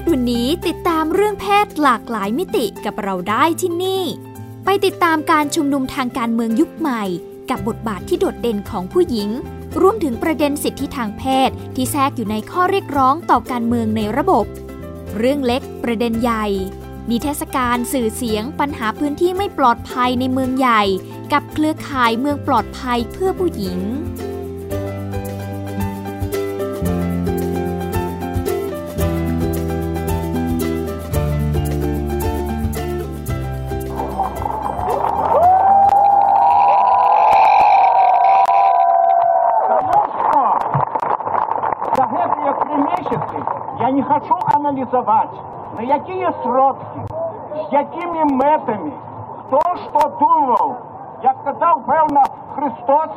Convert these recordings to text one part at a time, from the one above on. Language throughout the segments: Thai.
ศวันนี้ติดตามเรื่องเพศหลากหลายมิติกับเราได้ที่นี่ ไปติดตามการชุมนุมทางการเมืองยุคใหม่ กับบทบาทที่โดดเด่นของผู้หญิง รวมถึงประเด็นสิทธิทางเพศที่แทรกอยู่ในข้อเรียกร้องต่อการเมืองในระบบ เรื่องเล็กประเด็นใหญ่ นิเทศกาลสื่อเสียงปัญหาพื้นที่ไม่ปลอดภัยในเมืองใหญ่ กับเครือข่ายเมืองปลอดภัยเพื่อผู้หญิง аналізаваць, на якія сродкі, з якімі мэтамі, хто што думаў, як казаў, пэўна, Христос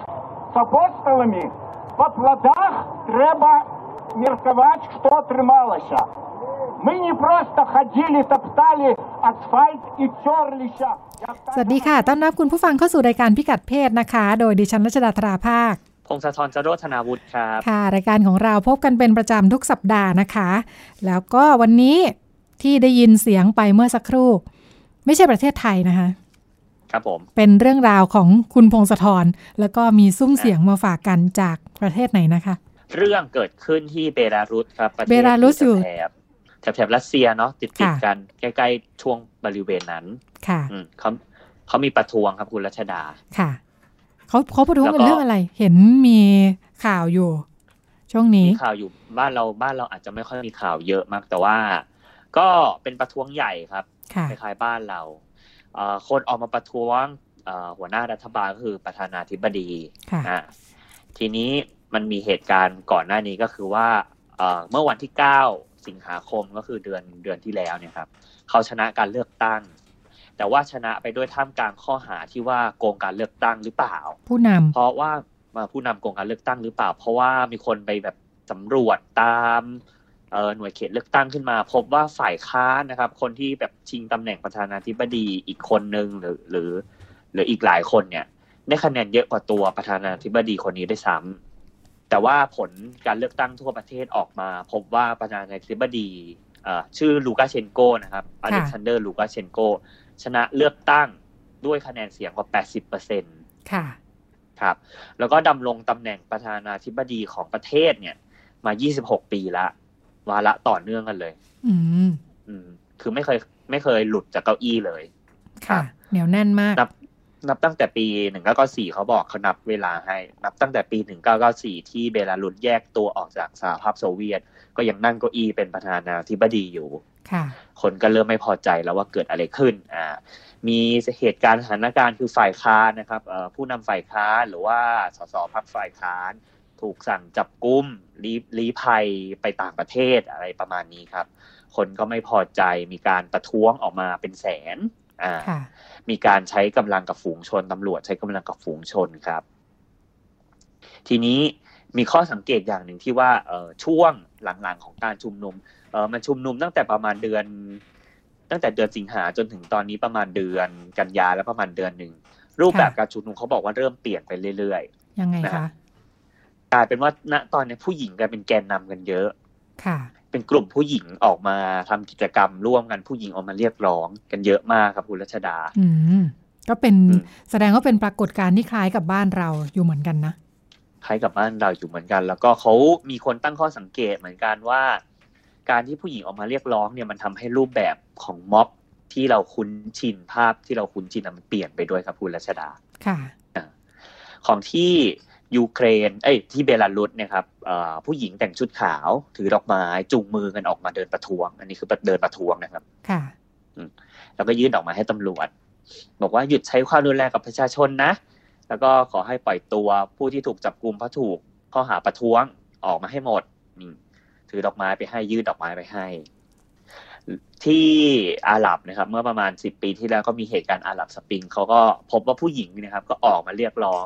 з апосталамі, па пладах трэба меркаваць, што атрымалася. Мы не просто ходили, топтали асфальт и терлися. สวัสดีค่ะ ต้อนรับคุณผู้ฟังเข้าสู่รายการพิกัดเพศนะคะ โดยดิฉันรัชดาธราภาค พ งศธรจโรธนาวุฒิครับ ค่ะ รายการของเราพบกันเป็นประจำทุกสัปดาห์นะคะ แล้วก็วันนี้ที่ได้ยินเสียงไปเมื่อสักครู่ ไม่ใช่ประเทศไทยนะคะ ครับผม เป็นเรื่องราวของคุณพงศธรแล้วก็มีซุ้มเสียงมาฝากกันจากประเทศไหนนะคะ เรื่องเกิดขึ้นที่เบลารุสครับประเทศเบลารุสอยู่แถบแถบแถบรัสเซียเนาะติดติดค่ะกันใกล้ๆช่วงบริเวณนั้น ค่ะอืมเขาเขามีประท้วงครับคุณรัชดาค่ะ เขาเขาประท้วงกันแล้วก็เรื่องอะไร เห็นมีข่าวอยู่ ช่วงนี้มีข่าวอยู่บ้านเราบ้านเราอาจจะไม่ค่อยมีข่าวเยอะมาก แต่ว่า ก็เป็นประท้วงใหญ่ครับค่ะคล้ายๆบ้านเราเอ่อคนออกมาประท้วงเอ่อหัวหน้ารัฐบาลก็คือประธานาธิบดีค่ะอะทีนี้มันมีเหตุการณ์ก่อนหน้านี้ก็คือว่าเอ่อเมื่อวันที่ 9 สิงหาคมก็คือเดือนเดือนที่แล้วเนี่ยครับ เขาชนะการเลือกตั้ง แต่ว่าชนะไปด้วยท่ามกลางข้อหาที่ว่าโกงการเลือกตั้งหรือเปล่า ผู้นำเพราะว่ามาผู้นำโกงการเลือกตั้งหรือเปล่า เพราะว่ามีคนไปแบบสำรวจตามเอ่อหน่วยเขตเลือกตั้งขึ้นมา พบว่าฝ่ายค้านนะครับ คนที่แบบชิงตำแหน่งประธานาธิบดีอีกคนนึงหรือหรือ หรืออีกหลายคนเนี่ยได้คะแนนเยอะกว่าตัวประธานาธิบดีคนนี้ได้วยซ้ำแต่ว่าผลการเลือกตั้งทั่วประเทศออกมา พบว่าประธานาธิบดีเอ่อชื่อลูกาเชนโกนะครับอเล็กซานเดอร์ลูกาเชนโก ชนะเลือกตั้งด้วยคะแนนเสียงกว่า 80เปอร์เซ็นต์ค่ะ ครับ แล้วก็ดำรงตำแหน่งประธานาธิบดีของประเทศเนี่ย มา 26 ปีละวาระต่อเนื่องกันเลย อืม อืม คือไม่เคยไม่เคยหลุดจากเก้าอี้เลย ค่ะ เหนียวแน่นมาก นับนับตั้งแต่ปี1994เขาบอกเขานับเวลาให้ นับตั้งแต่ปี1994ที่เบลารุสแยกตัวออกจากสหภาพโซเวียต ก็ยังนั่งเก้าอี้เป็นประธานาธิบดีอยู่ ค่ะคนก็เริ่มไม่พอใจแล้วว่าเกิดอะไรขึ้นอ่ามีเหตุการณ์สถานการณ์คือฝ่ายค้านนะครับเอ่อผู้นำฝ่ายค้านหรือว่าสสพรรคฝ่ายค้าน ถูกสั่งจับกุมลี้ลี้ภัยไปต่างประเทศอะไรประมาณนี้ครับ คนก็ไม่พอใจมีการประท้วงออกมาเป็นแสนอ่าค่ะมีการใช้กำลังกับฝูงชนตำรวจใช้กำลังกับฝูงชนครับ ทีนี้มีข้อสังเกตอย่างหนึ่งที่ว่าเออช่วงหลังๆของการชุมนุม เออมันชุมนุมตั้งแต่ประมาณเดือน ตั้งแต่เดือนสิงหาจนถึงตอนนี้ประมาณเดือนกันยาแล้วประมาณเดือนหนึ่งรูปแบบค่ะการชุมนุมเขาบอกว่าเริ่มเปลี่ยนไปเรื่อยยังไงนะคะฮะๆกลายเป็นว่าณตอนนี้ผู้หญิงกลายเป็นแกนนำกันเยอะ ค่ะ เป็นกลุ่มผู้หญิงออกมาทำกิจกรรมร่วมกันผู้หญิงออกมาเรียกร้องกันเยอะมากครับคุณรัชดา อืมก็เป็นอืมแสดงว่าเป็นปรากฏการณ์ที่คล้ายกับบ้านเราอยู่เหมือนกันนะคล้ายกับบ้านเราอยู่เหมือนกัน แล้วก็เขามีคนตั้งข้อสังเกตเหมือนกันว่า การที่ผู้หญิงออกมาเรียกร้องเนี่ยมันทำให้รูปแบบของม็อบที่เราคุ้นชินภาพที่เราคุ้นชินอะมันเปลี่ยนไปด้วยครับคุณรัชดาค่ะของที่ยูเครน เอ้ยที่เบลารุสเนี่ยครับเอ่อผู้หญิงแต่งชุดขาวถือดอกไม้จูงมือกันออกมาเดินประท้วง อันนี้คือเดินประท้วงนะครับ ค่ะแล้วก็ยื่นดอกไม้ให้ตำรวจ บอกว่าหยุดใช้ความรุนแรงกับประชาชนนะ แล้วก็ขอให้ปล่อยตัวผู้ที่ถูกจับกลุ่มเพราะถูกข้อหาประท้วงออกมาให้หมดนี่ ถือดอกไม้ไปให้ยื่นดอกไม้ไปให้ ที่อาหรับนะครับ เมื่อประมาณสิบปีที่แล้วก็มีเหตุการณ์อาหรับสปริงเขาก็พบว่าผู้หญิงนะครับ ก็ออกมาเรียกร้อง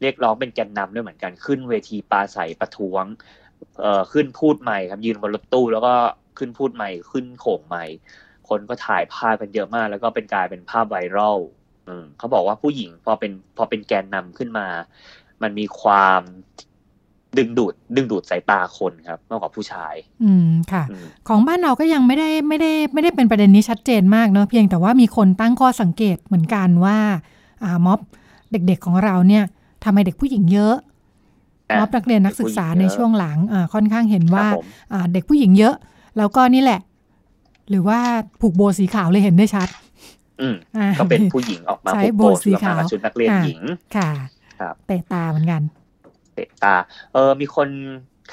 เรียกร้องเป็นแกนนำด้วยเหมือนกันขึ้นเวทีปราศัยประท้วง เอ่อขึ้นพูดใหม่ครับยืนบนรถตู้ แล้วก็ขึ้นพูดใหม่ขึ้นโขงใหม่คนก็ถ่ายภาพกันเยอะมาก แล้วก็เป็นกลายเป็นภาพไวรัลอืมเขาบอกว่าผู้หญิงพอเป็นพอเป็นแกนนำขึ้นมา มันมีความ ดึงดูด ดึงดูดสายตาคนครับมากกว่าผู้ชาย อืมค่ะอืมของบ้านเราก็ยังไม่ได้ไม่ได้ไม่ได้เป็นประเด็นนี้ชัดเจนมากเนอะเพียงแต่ว่ามีคนตั้งข้อสังเกตเหมือนกันว่า อ่าม็อบเด็กๆของเราเนี่ยทำไมเด็กผู้หญิงเยอะอะม็อบนักเรียนนักศึกษาในช่วงหลังอ่าค่อนข้างเห็นว่าครับผมอ่า เด็กผู้หญิงเยอะ แล้วก็นี่แหละ หรือว่าผูกโบสีขาวเลยเห็นได้ชัด อืมอ่าก็เป็นผู้หญิงออกมาใช้ปกโบโบสีชุดออกมาขาวกับชุดนักเรียนอ่าหญิงค่ะครับเตะตาเหมือนกัน เตะตาเออมีคน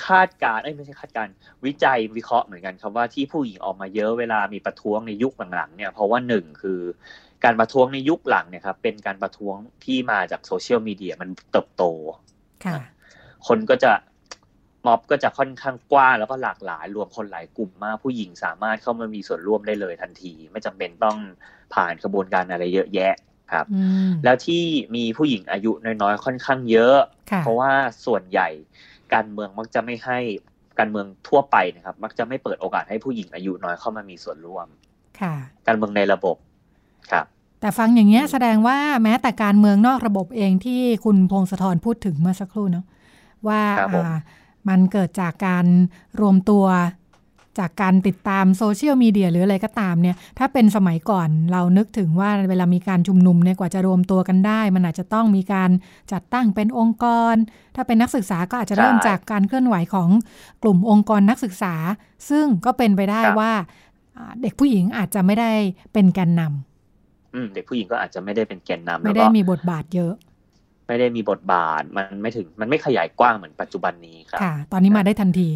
คาดการณ์เอ้ยไม่ใช่คาดการณ์วิจัยวิเคราะห์เหมือนกันครับว่าที่ผู้หญิงออกมาเยอะเวลามีประท้วงในยุคหลังๆเนี่ยเพราะว่าหนึ่งคือการประท้วงในยุคหลังเนี่ยครับเป็นการประท้วงที่มาจากโซเชียลมีเดียมันเติบโตค่ะคนก็จะม็อบก็จะค่อนข้างกว้างแล้วก็หลากหลายรวมคนหลายกลุ่มมากผู้หญิงสามารถเข้ามามีส่วนร่วมได้เลยทันที ไม่จำเป็นต้องผ่านกระบวนการอะไรเยอะแยะ ครับอืมแล้วที่มีผู้หญิงอายุน้อยๆค่อนข้างเยอะค่ะเพราะว่าส่วนใหญ่การเมืองมักจะไม่ให้การเมืองทั่วไปนะครับ มักจะไม่เปิดโอกาสให้ผู้หญิงอายุน้อยเข้ามามีส่วนร่วม ค่ะ การเมืองในระบบครับ แต่ฟังอย่างเงี้ยแสดงว่าแม้แต่การเมืองนอกระบบเองที่คุณพงศธรพูดถึงเมื่อสักครู่เนาะว่าครับผมอ่ามันเกิดจากการรวมตัว จากการติดตามโซเชียลมีเดียหรืออะไรก็ตามเนี่ยถ้าเป็นสมัยก่อนเรานึกถึงว่าเวลามีการชุมนุมเนี่ยกว่าจะรวมตัวกันได้ มันอาจจะต้องมีการจัดตั้งเป็นองค์กร ถ้าเป็นนักศึกษาก็อาจจะเริ่มจากการเคลื่อนไหวของกลุ่มองค์กรนักศึกษา ซึ่งก็เป็นไปได้ว่าอ่าเด็กผู้หญิงอาจจะไม่ได้เป็นแกนนำอืมเด็กผู้หญิงก็อาจจะไม่ได้เป็นแกนนำไม่แล้วได้ก็มีบทบาทเยอะ ไม่ได้มีบทบาทมันไม่ถึงมันไม่ขยายกว้างเหมือนปัจจุบันนี้ครับค่ะ ตอนนี้มาได้ทันที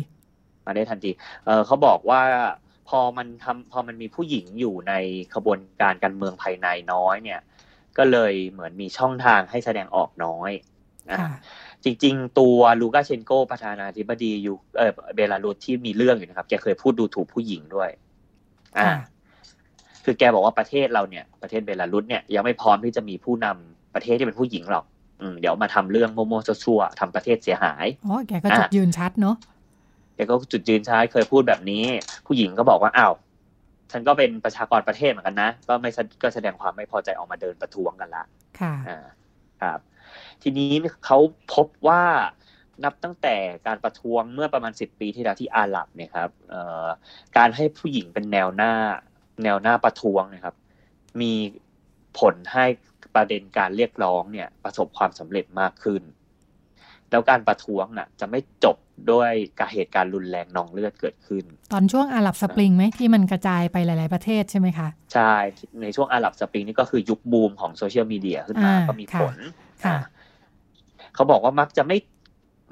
มาได้ทันทีเออเขาบอกว่าพอมันทำพอมันมีผู้หญิงอยู่ในขบวนการการเมืองภายในน้อยเนี่ย ก็เลยเหมือนมีช่องทางให้แสดงออกน้อยอะค่ะจริง ๆ ตัวลูกาเชนโกประธานาธิบดียูเออเบลารุสที่มีเรื่องอยู่นะครับแกเคยพูดดูถูกผู้หญิงด้วย อ่าค่ะคือแกบอกว่าประเทศเราเนี่ย ประเทศเบลารุสเนี่ยยังไม่พร้อมที่จะมีผู้นำประเทศที่เป็นผู้หญิงหรอกอืมเดี๋ยวมาทำเรื่องมั่วๆซั่วๆทำประเทศเสียหายอ๋อแกก็จุดยืนชัดเนาะ แกก็จุดยืนใช้เคยพูดแบบนี้ ผู้หญิงก็บอกว่าอ้าวฉันก็เป็นประชากรประเทศเหมือนกันนะ ก็ไม่แสก็แสดงความไม่พอใจออกมาเดินประท้วงกันละค่ะอ่าครับ ทีนี้เขาพบว่านับตั้งแต่การประท้วงเมื่อประมาณสิบปีที่แล้วที่อาหรับเนี่ยครับเอ่อการให้ผู้หญิงเป็นแนวหน้า แนวหน้าประท้วงนะครับ มีผลให้ประเด็นการเรียกร้องเนี่ย ประสบความสำเร็จมากขึ้น แล้วการประท้วงน่ะ จะไม่จบ ด้วยการเหตุการณ์รุนแรงนองเลือดเกิดขึ้น ตอนช่วงอาหรับสปริงไหมที่มันกระจายไปหลาย ๆประเทศใช่ไหมคะ ใช่ ในช่วงอาหรับสปริงนี่ก็คือยุคบูมของโซเชียลมีเดียขึ้นมาอ่าก็มีผลค่ะอ่าเขาบอกว่ามักจะไม่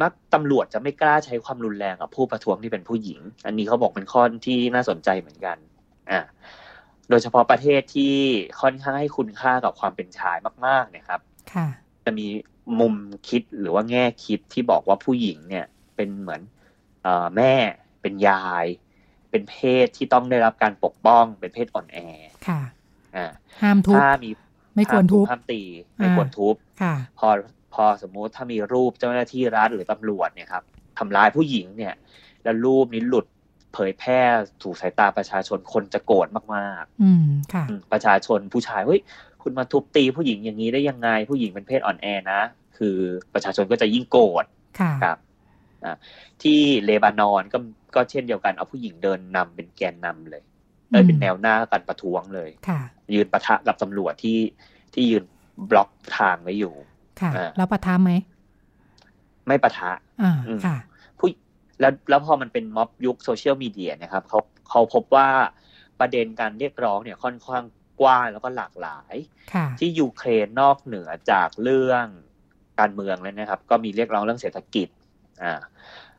มักตำรวจจะไม่กล้าใช้ความรุนแรงกับผู้ประท้วงที่เป็นผู้หญิง อันนี้เขาบอกเป็นข้อที่น่าสนใจเหมือนกันอ่าโดยเฉพาะประเทศที่ค่อนข้างให้คุณค่ากับความเป็นชายมาก ๆ เนี่ยครับ ค่ะ จะมีมุมคิดหรือว่าแง่คิดที่บอกว่าผู้หญิงเนี่ย เป็นเหมือนเอ่อแม่เป็นยาย เป็นเพศที่ต้องได้รับการปกป้อง เป็นเพศอ่อนแอค่ะอ่าห้ามทุบถ้ามีไม่ควรทุบห้ามตีไม่ควรทุบค่ะพอพอสมมุติถ้ามีรูปเจ้าหน้าที่รัฐหรือตำรวจเนี่ยครับทำร้ายผู้หญิงเนี่ย แล้วรูปนี้หลุดเผยแพร่สู่สายตาประชาชนคนจะโกรธมากอืมค่ะๆอืมประชาชนผู้ชายเฮ้ยคุณมาทุบตีผู้หญิงอย่างนี้ได้ยังไงผู้หญิงเป็นเพศอ่อนแอนะ คือประชาชนก็จะยิ่งโกรธค่ะครับ อ่าที่เลบานอนก็ก็เช่นเดียวกันเอาผู้หญิงเดินนำเป็นแกนนำเลยเออเป็นแนวหน้าการประท้วงเลยค่ะยืนปะทะกับตำรวจที่ที่ยืนบล็อกทางไว้อยู่ ค่ะอ่าแล้วประทับไหม ไม่ปะทะอ่าอืมค่ะผู้แล้วแล้วพอมันเป็นม็อบยุคโซเชียลมีเดียนะครับเขาเขาพบว่าประเด็นการเรียกร้องเนี่ยค่อนข้างกว้างแล้วก็หลากหลายค่ะที่ยูเครนนอกเหนือจากเรื่องการเมืองแล้วนะครับ ก็มีเรียกร้องเรื่องเศรษฐกิจ อ่า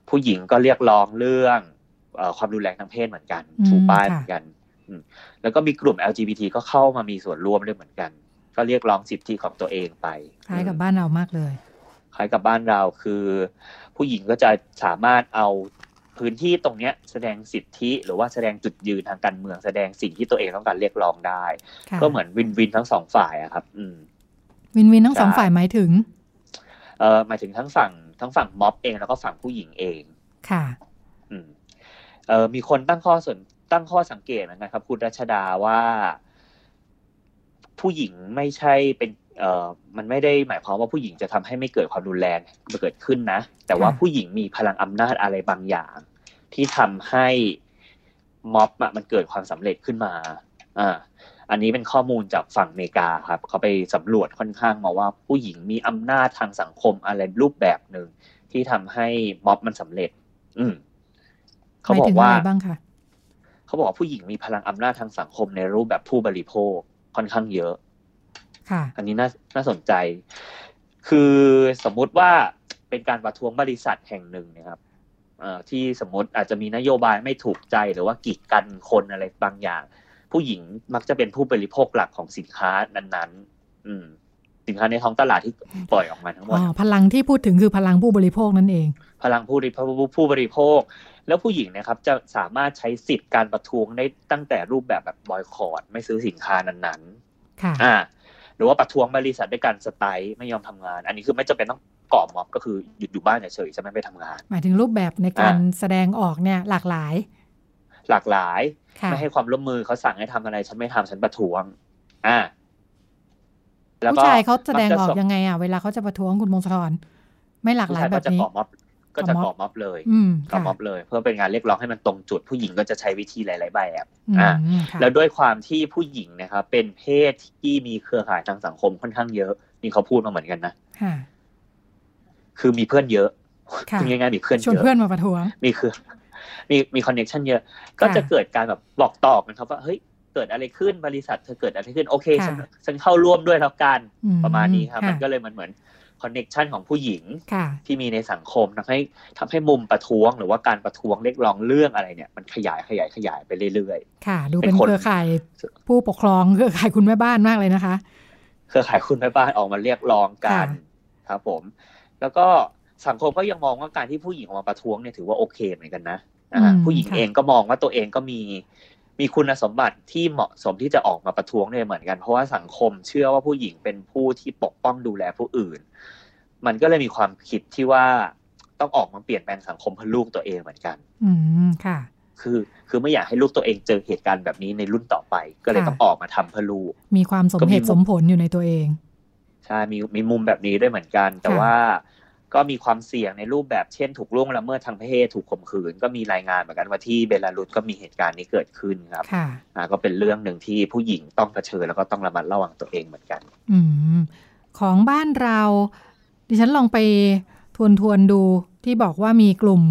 ผู้หญิงก็เรียกร้องเรื่องเอ่อความรุนแรงทางเพศเหมือนกันอืมชูป้ายค่ะเหมือนกันอืมแล้วก็มีกลุ่ม LGBT ก็เข้ามามีส่วนร่วมด้วยเหมือนกัน ก็เรียกร้องสิทธิของตัวเองไปคล้ายกับอืมบ้านเรามากเลยคล้ายกับบ้านเราคือ ผู้หญิงก็จะสามารถเอาพื้นที่ตรงเนี้ยแสดงสิทธิหรือว่าแสดงจุดยืนทางการเมืองแสดงสิ่งที่ตัวเองต้องการเรียกร้องได้ค่ะก็เหมือนวินวินทั้งสองฝ่ายอะครับ อืม วินวินทั้งสองใช่ฝ่ายหมายถึง เออหมายถึงทั้งฝั่ง ทั้งฝั่งม็อบเองแล้วก็ฝั่งผู้หญิงเอง ค่ะ อืมเออมีคนตั้งข้อสนตั้งข้อสังเกตเหมือนกันครับ คุณรัชดาว่า ผู้หญิงไม่ใช่เป็น เอ่อมันไม่ได้หมายความว่าผู้หญิงจะทำให้ไม่เกิดความรุนแรงเกิดขึ้นนะ แต่ว่าค่ะผู้หญิงมีพลังอำนาจอะไรบางอย่าง ที่ทำให้ม็อบอะมันเกิดความสำเร็จขึ้นมา อ่า อันนี้เป็นข้อมูลจากฝั่งอเมริกาครับเขาไปสำรวจค่อนข้างมาว่าผู้หญิงมีอำนาจทางสังคมอะไรรูปแบบหนึ่งที่ทำให้ม็อบมันสำเร็จ อืมเขาหมายบอถึกงว่าอะไรบ้างคะเขาบอกว่าผู้หญิงมีพลังอำนาจทางสังคมในรูปแบบผู้บริโภคค่อนข้างเยอะ ค่ะ อันนี้น่าน่าสนใจ คือสมมุติว่าเป็นการประท้วงบริษัทแห่งหนึ่งเนะครับเอ่อที่สมมติอาจจะมีนโยบายไม่ถูกใจหรือว่ากีดกันคนอะไรบางอย่าง ผู้หญิงมักจะเป็นผู้บริโภคหลักของสินค้านั้นๆ อืม สินค้าในท้องตลาดที่ปล่อยออกมาทั้งหมอ๋ดอพลังที่พูดถึงคือพลังผู้บริโภคนั่นเอง พลังผู้บริโภคผู้บริโภค แล้วผู้หญิงนะครับ จะสามารถใช้สิทธิ์การประท้วงได้ตั้งแต่รูปแบบแบบบอยคอรดไม่ซื้อสินค้านั้นๆ ค่ะ อ่า หรือว่าประท้วงบริษัทด้วยการสไตร์ไม่ยอมทำงาน อันนี้คือไม่จำเป็นต้องก่อม็อบก็คือหยุดอยู่บ้านเฉยๆจะไม่ไปทำงาน หมายถึงรูปแบบในการอ่าแสดงออกเนี่ยหลากหลาย หลากหลายค่ะ ไม่ให้ความร่วมมือเขาสั่งให้ทำอะไร ฉันไม่ทำฉันประท้วง อ่าผู้ชายเขาแสดงออกมักจะยังไงอะเวลาเขาจะประท้วงคุณมงคลไม่หลากผู้หลาชายยแบก็บจะนี้ก่อม็อบก็จะก่อม็ก่ออบม็อบเลยอืมก่อค่ะม็อบเลย เพื่อเป็นการเรียกร้องให้มันตรงจุดผู้หญิงก็จะใช้วิธีหลาย ๆ แบบอืมอ่าค่ะแล้วด้วยความที่ผู้หญิงนะครับเป็นเพศที่มีเครือข่ายทางสังคมค่อนข้างเยอะนี่เขาพูดมาเหมือนกันนะค่ะคือมีเพื่อนเยอะค่ะพูดง่ายๆมีเพื่อนชวนเยอะเพื่อนมาประท้วงมีคือ มีมี connection เยอะ ก็จะค่ะเกิดการแบบบอกต่อกันครับว่าเฮ้ยเกิดอะไรขึ้นบริษัทเธอเกิดอะไรขึ้นโอเคค่ะฉันฉันเข้าร่วมด้วยแล้วกันอืประมาณนี้ครับะมันก็เลยมันเหมือน connection ของผู้หญิงค่ะที่มีในสังคมทำให้ทำให้ม็อบประท้วง หรือว่าการประท้วงเรียกร้องเรื่องอะไรเนี่ย มันขยายขยายขยายไปเรื่อยค่ะ ดูเป็เป็นนคนเครือข่ายผู้ปกครองเครือข่ายคุณแม่บ้านมากเลยนะคะๆเครือข่ายคุณแม่บ้านออกมาเรียกร้องกันค่ะครับผม แล้วก็สังคมก็ยังมองว่าการที่ผู้หญิงออกมาประท้วงเนี่ยถือว่าโอเคเหมือนกันนะอ่าอืม ผู้หญิงค่ะเองก็มองว่าตัวเองก็มีมีคุณสมบัติที่เหมาะสมที่จะออกมาประท้วงเนี่ยเหมือนกัน เพราะว่าสังคมเชื่อว่าผู้หญิงเป็นผู้ที่ปกป้องดูแลผู้อื่น มันก็เลยมีความคิดที่ว่าต้องออกมาเปลี่ยนแปลงสังคมเพื่อลูกตัวเองเหมือนกัน อืมค่ะ คือคือไม่อยากให้ลูกตัวเองเจอเหตุการณ์แบบนี้ในรุ่นต่อไป ก็เลยค่ะต้องออกมาทำเพื่อลูก มีความสมก็มีเหตุสมผลอยู่ในตัวเอง ใช่มีมีมุมแบบนี้ด้วยเหมือนกัน แต่ค่ะว่า ก็มีความเสี่ยงในรูปแบบเช่นถูกล่วงละเมิดทางเพศถูกข่มขืน ก็มีรายงานเหมือนกันว่าที่เบลารุสก็มีเหตุการณ์นี้เกิดขึ้นครับค่ะอ่าก็เป็นเรื่องหนึ่งที่ผู้หญิงต้องเผชิญแล้วก็ต้องระมัดระวังตัวเองเหมือนกัน อืมของบ้านเรา ดิฉันลองไปทวนทวนๆดูที่บอกว่ามีกลุ่ม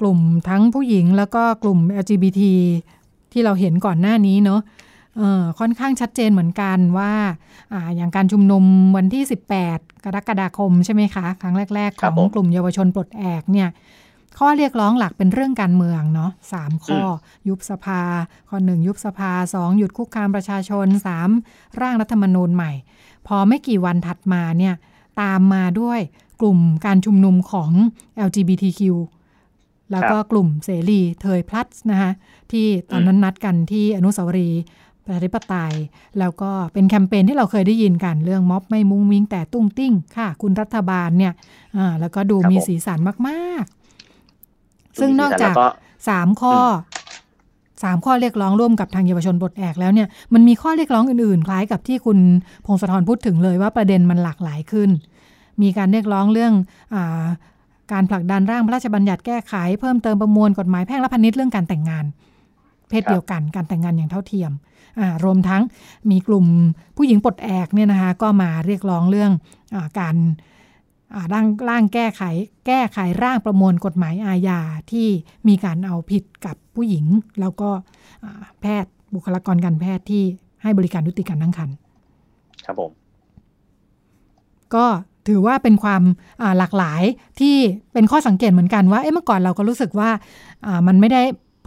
กลุ่มทั้งผู้หญิงแล้วก็กลุ่ม LGBT ที่เราเห็นก่อนหน้านี้เนอะเออ ค่อนข้างชัดเจนเหมือนกันว่าอ่าอย่างการชุมนุมวันที่ 18 กรกฎาคมใช่ไหมคะ ครั้งแรกๆคขรัอบงผมกลุ่มเยาวชนปลดแอกเนี่ยข้อเรียกร้องหลักเป็นเรื่องการเมืองเนาะสามข้ออยุบสภา ข้อหนึ่งยุบสภาสองหยุดคุกคามประชาชนสามร่างรัฐธรรมนูญใหม่ พอไม่กี่วันถัดมาเนี่ยตามมาด้วยกลุ่มการชุมนุมของ LGBTQ แล้วก็กลุ่มเสรีเทยพลัสนะคะที่ตอนนั้นนัดกันที่อนุสาวรีย์ ประชาธิปไตย แล้วก็เป็นแคมเปญที่เราเคยได้ยินกันเรื่องม็อบไม่มุ้งมิ้งแต่ตุ้งติ้งค่ะ คุณรัฐบาลเนี่ยอ่าแล้วก็ดูครับมีผมสีสันมากๆ ซึ่งนอกจากแล้วก็สามข้ออสามข้อเรียกร้องร่วมกับทางเยาวชนปลดแอกแล้วเนี่ยมันมีข้อเรียกร้องอื่นๆ คล้ายกับที่คุณพงศธรพูดถึงเลยว่าประเด็นมันหลากหลายขึ้น มีการเรียกร้องเรื่องอาการผลักดันร่างพระราชบัญญัติแก้ไข เพิ่มเติมประมวลกฎหมายแพ่งและพาณิชย์เรื่องการแต่งงาน เพศครับเดียวกันการแต่งงานอย่างเท่าเทียมอ่ารวมทั้งมีกลุ่มผู้หญิงปลดแอกเนี่ยนะคะก็มาเรียกร้องเรื่องอาการอ่าร่างร่างแก้ไข แก้ไขร่างประมวลกฎหมายอาญาที่มีการเอาผิดกับผู้หญิง แล้วก็อ่าแพทย์บุคลากรการแพทย์ที่ให้บริการยุติการตั้งครรภ์ครับผม ก็ถือว่าเป็นความอ่าหลากหลายที่เป็นข้อสังเกตเหมือนกันว่าเอ๊ะเมื่อก่อนเราก็รู้สึกว่าอ่ามันไม่ได้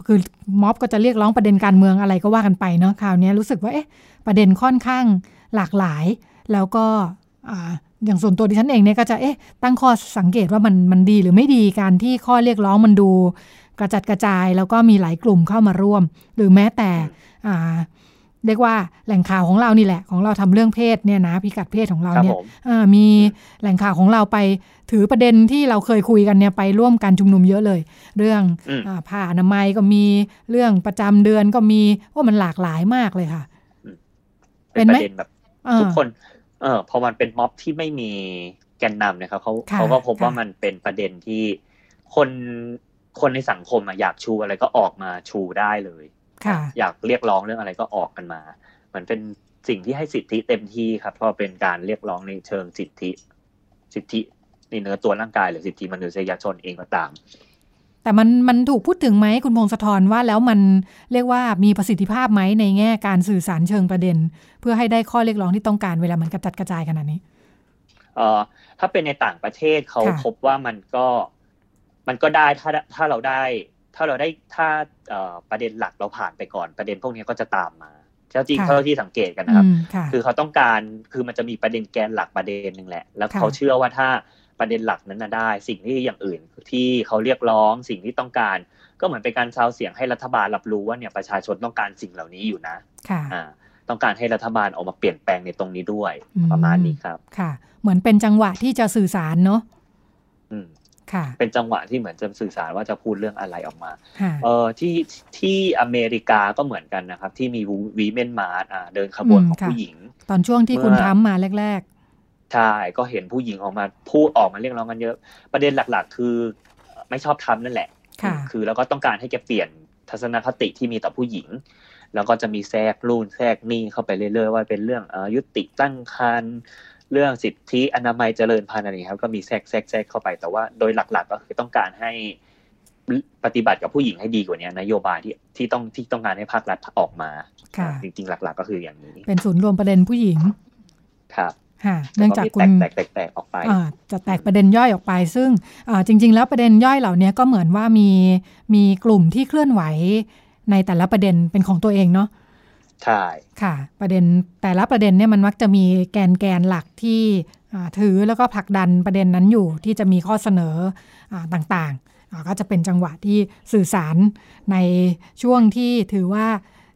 คือม็อบก็จะเรียกร้องประเด็นการเมืองอะไรก็ว่ากันไปเนาะคราวนี้รู้สึกว่าเอ๊ะประเด็นค่อนข้างหลากหลาย แล้วก็ออย่างส่วนตัวดิฉันเองเนี่ยก็จะเอ๊ะตั้งข้อสังเกตว่ามันมันดีหรือไม่ดีการที่ข้อเรียกร้องมันดู กระจัดกระจาย แล้วก็มีหลายกลุ่มเข้ามาร่วม หรือแม้แต่อ่า เรียกว่าแหล่งข่าวของเรานี่แหละ ของเราทำเรื่องเพศเนี่ยนะพิกัดเพศของเราครับเนี่ยผมอ่ามีแหล่งข่าวของเราไปถือประเด็นที่เราเคยคุยกันเนี่ยไปร่วมการชุมนุมเยอะเลย เรื่องอืมอาผ้าอนามัยก็มีเรื่องประจำเดือนก็มีว่ามันหลากหลายมากเลยค่ะ เป็นเป็นไหมประเด็นแบบอ่าทุกคน เออพอมันเป็นม็อบที่ไม่มีแกนนำนะครับเขาค่ะเขาก็พบว่าค่ะมันเป็นประเด็นที่คนคนในสังคมอะอยากชูอะไรก็ออกมาชูได้เลยค่ะ อยากเรียกร้องเรื่องอะไรก็ออกกันมา มันเป็นสิ่งที่ให้สิทธิเต็มที่ครับ เพราะเป็นการเรียกร้องในเชิงสิทธิ สิทธิในเนื้อตัวร่างกายหรือสิทธิมนุษยชนเองก็ตาม แต่มันมันถูกพูดถึงไหมคุณพงศธรว่าแล้วมันเรียกว่ามีประสิทธิภาพไหมในแง่การสื่อสารเชิงประเด็น เพื่อให้ได้ข้อเรียกร้องที่ต้องการเวลามันกระจัดกระจายขนาดนี้เอ่อถ้าเป็นในต่างประเทศเขาค่ะพบว่ามันก็มันก็ได้ถ้าถ้าเราได้ ถ้าเราได้ถ้าเอ่อประเด็นหลักเราผ่านไปก่อนประเด็นพวกนี้ก็จะตามมาเจ้าจริงเท่าที่สังเกตกันนะครับอืมค่ะคือเขาต้องการคือมันจะมีประเด็นแกนหลักประเด็นหนึ่งแหละ แล้วค่ะเขาเชื่อว่าถ้าประเด็นหลักนั้นนะได้ สิ่งที่อย่างอื่นที่เขาเรียกร้องสิ่งที่ต้องการ ก็เหมือนเป็นการซาวเสียงให้รัฐบาลรับรู้ว่าเนี่ยประชาชนต้องการสิ่งเหล่านี้อยู่นะค่ะอ่าต้องการให้รัฐบาลออกมาเปลี่ยนแปลงในตรงนี้ด้วยอืมประมาณนี้ครับ ค่ะ เหมือนเป็นจังหวะที่จะสื่อสารเนาะอืมค่ะ เป็นจังหวะที่เหมือนจะสื่อสารว่าจะพูดเรื่องอะไรออกมาค่ะเออที่ที่อเมริกาก็เหมือนกันนะครับ ที่มีวีเมนมาร์อ่าเดินขบวนอืมของค่ะผู้หญิง ตอนช่วงที่เมื่อคุณทำมาแรกใช่ก็เห็นผู้หญิงออกมาพูดออกมาเรียกร้องกันเยอะ ประเด็นหลักๆ คือไม่ชอบทำนั่นแหละๆค่ะคือแล้วก็ต้องการให้แกเปลี่ยนทัศนคติที่มีต่อผู้หญิง แล้วก็จะมีแทรกรุ่นแทรกนี่เข้าไปเรื่อยๆว่าเป็นเรื่องเออยุติตั้งครรภ์ เรื่องสิทธิอนามัยเจริญพันธุ์อะไรอย่างนี้ครับ ก็มีแทรกแทรกแทรกเข้าไปแต่ว่าโดยหลัก ๆ ก็คือต้องการให้ปฏิบัติกับผู้หญิงให้ดีกว่านี้นโยบายที่ที่ต้องที่ต้องการให้ภาครัฐออกมาค่ะจริงๆ หลัก ๆ ก็คืออย่างนี้ เป็นศูนย์รวมประเด็นผู้หญิง ครับค่ะเนื่องจากแล้วคุมีณแตกแตกแตกๆๆออกไปอ่าจะแตกประเด็นย่อยออกไป ซึ่งอ่าจริง ๆ แล้วประเด็นย่อยเหล่านี้ก็เหมือนว่ามีมีกลุ่มที่เคลื่อนไหวในแต่ละประเด็นเป็นของตัวเองเนาะ ใช่ค่ะ ประเด็นแต่ละประเด็นเนี่ยมันมักจะมีแกนแกนหลักที่ถือแล้วก็ผลักดันประเด็นนั้นอยู่ที่จะมีข้อเสนออต่างๆ ก็จะเป็นจังหวะที่สื่อสารในช่วงที่ถือว่า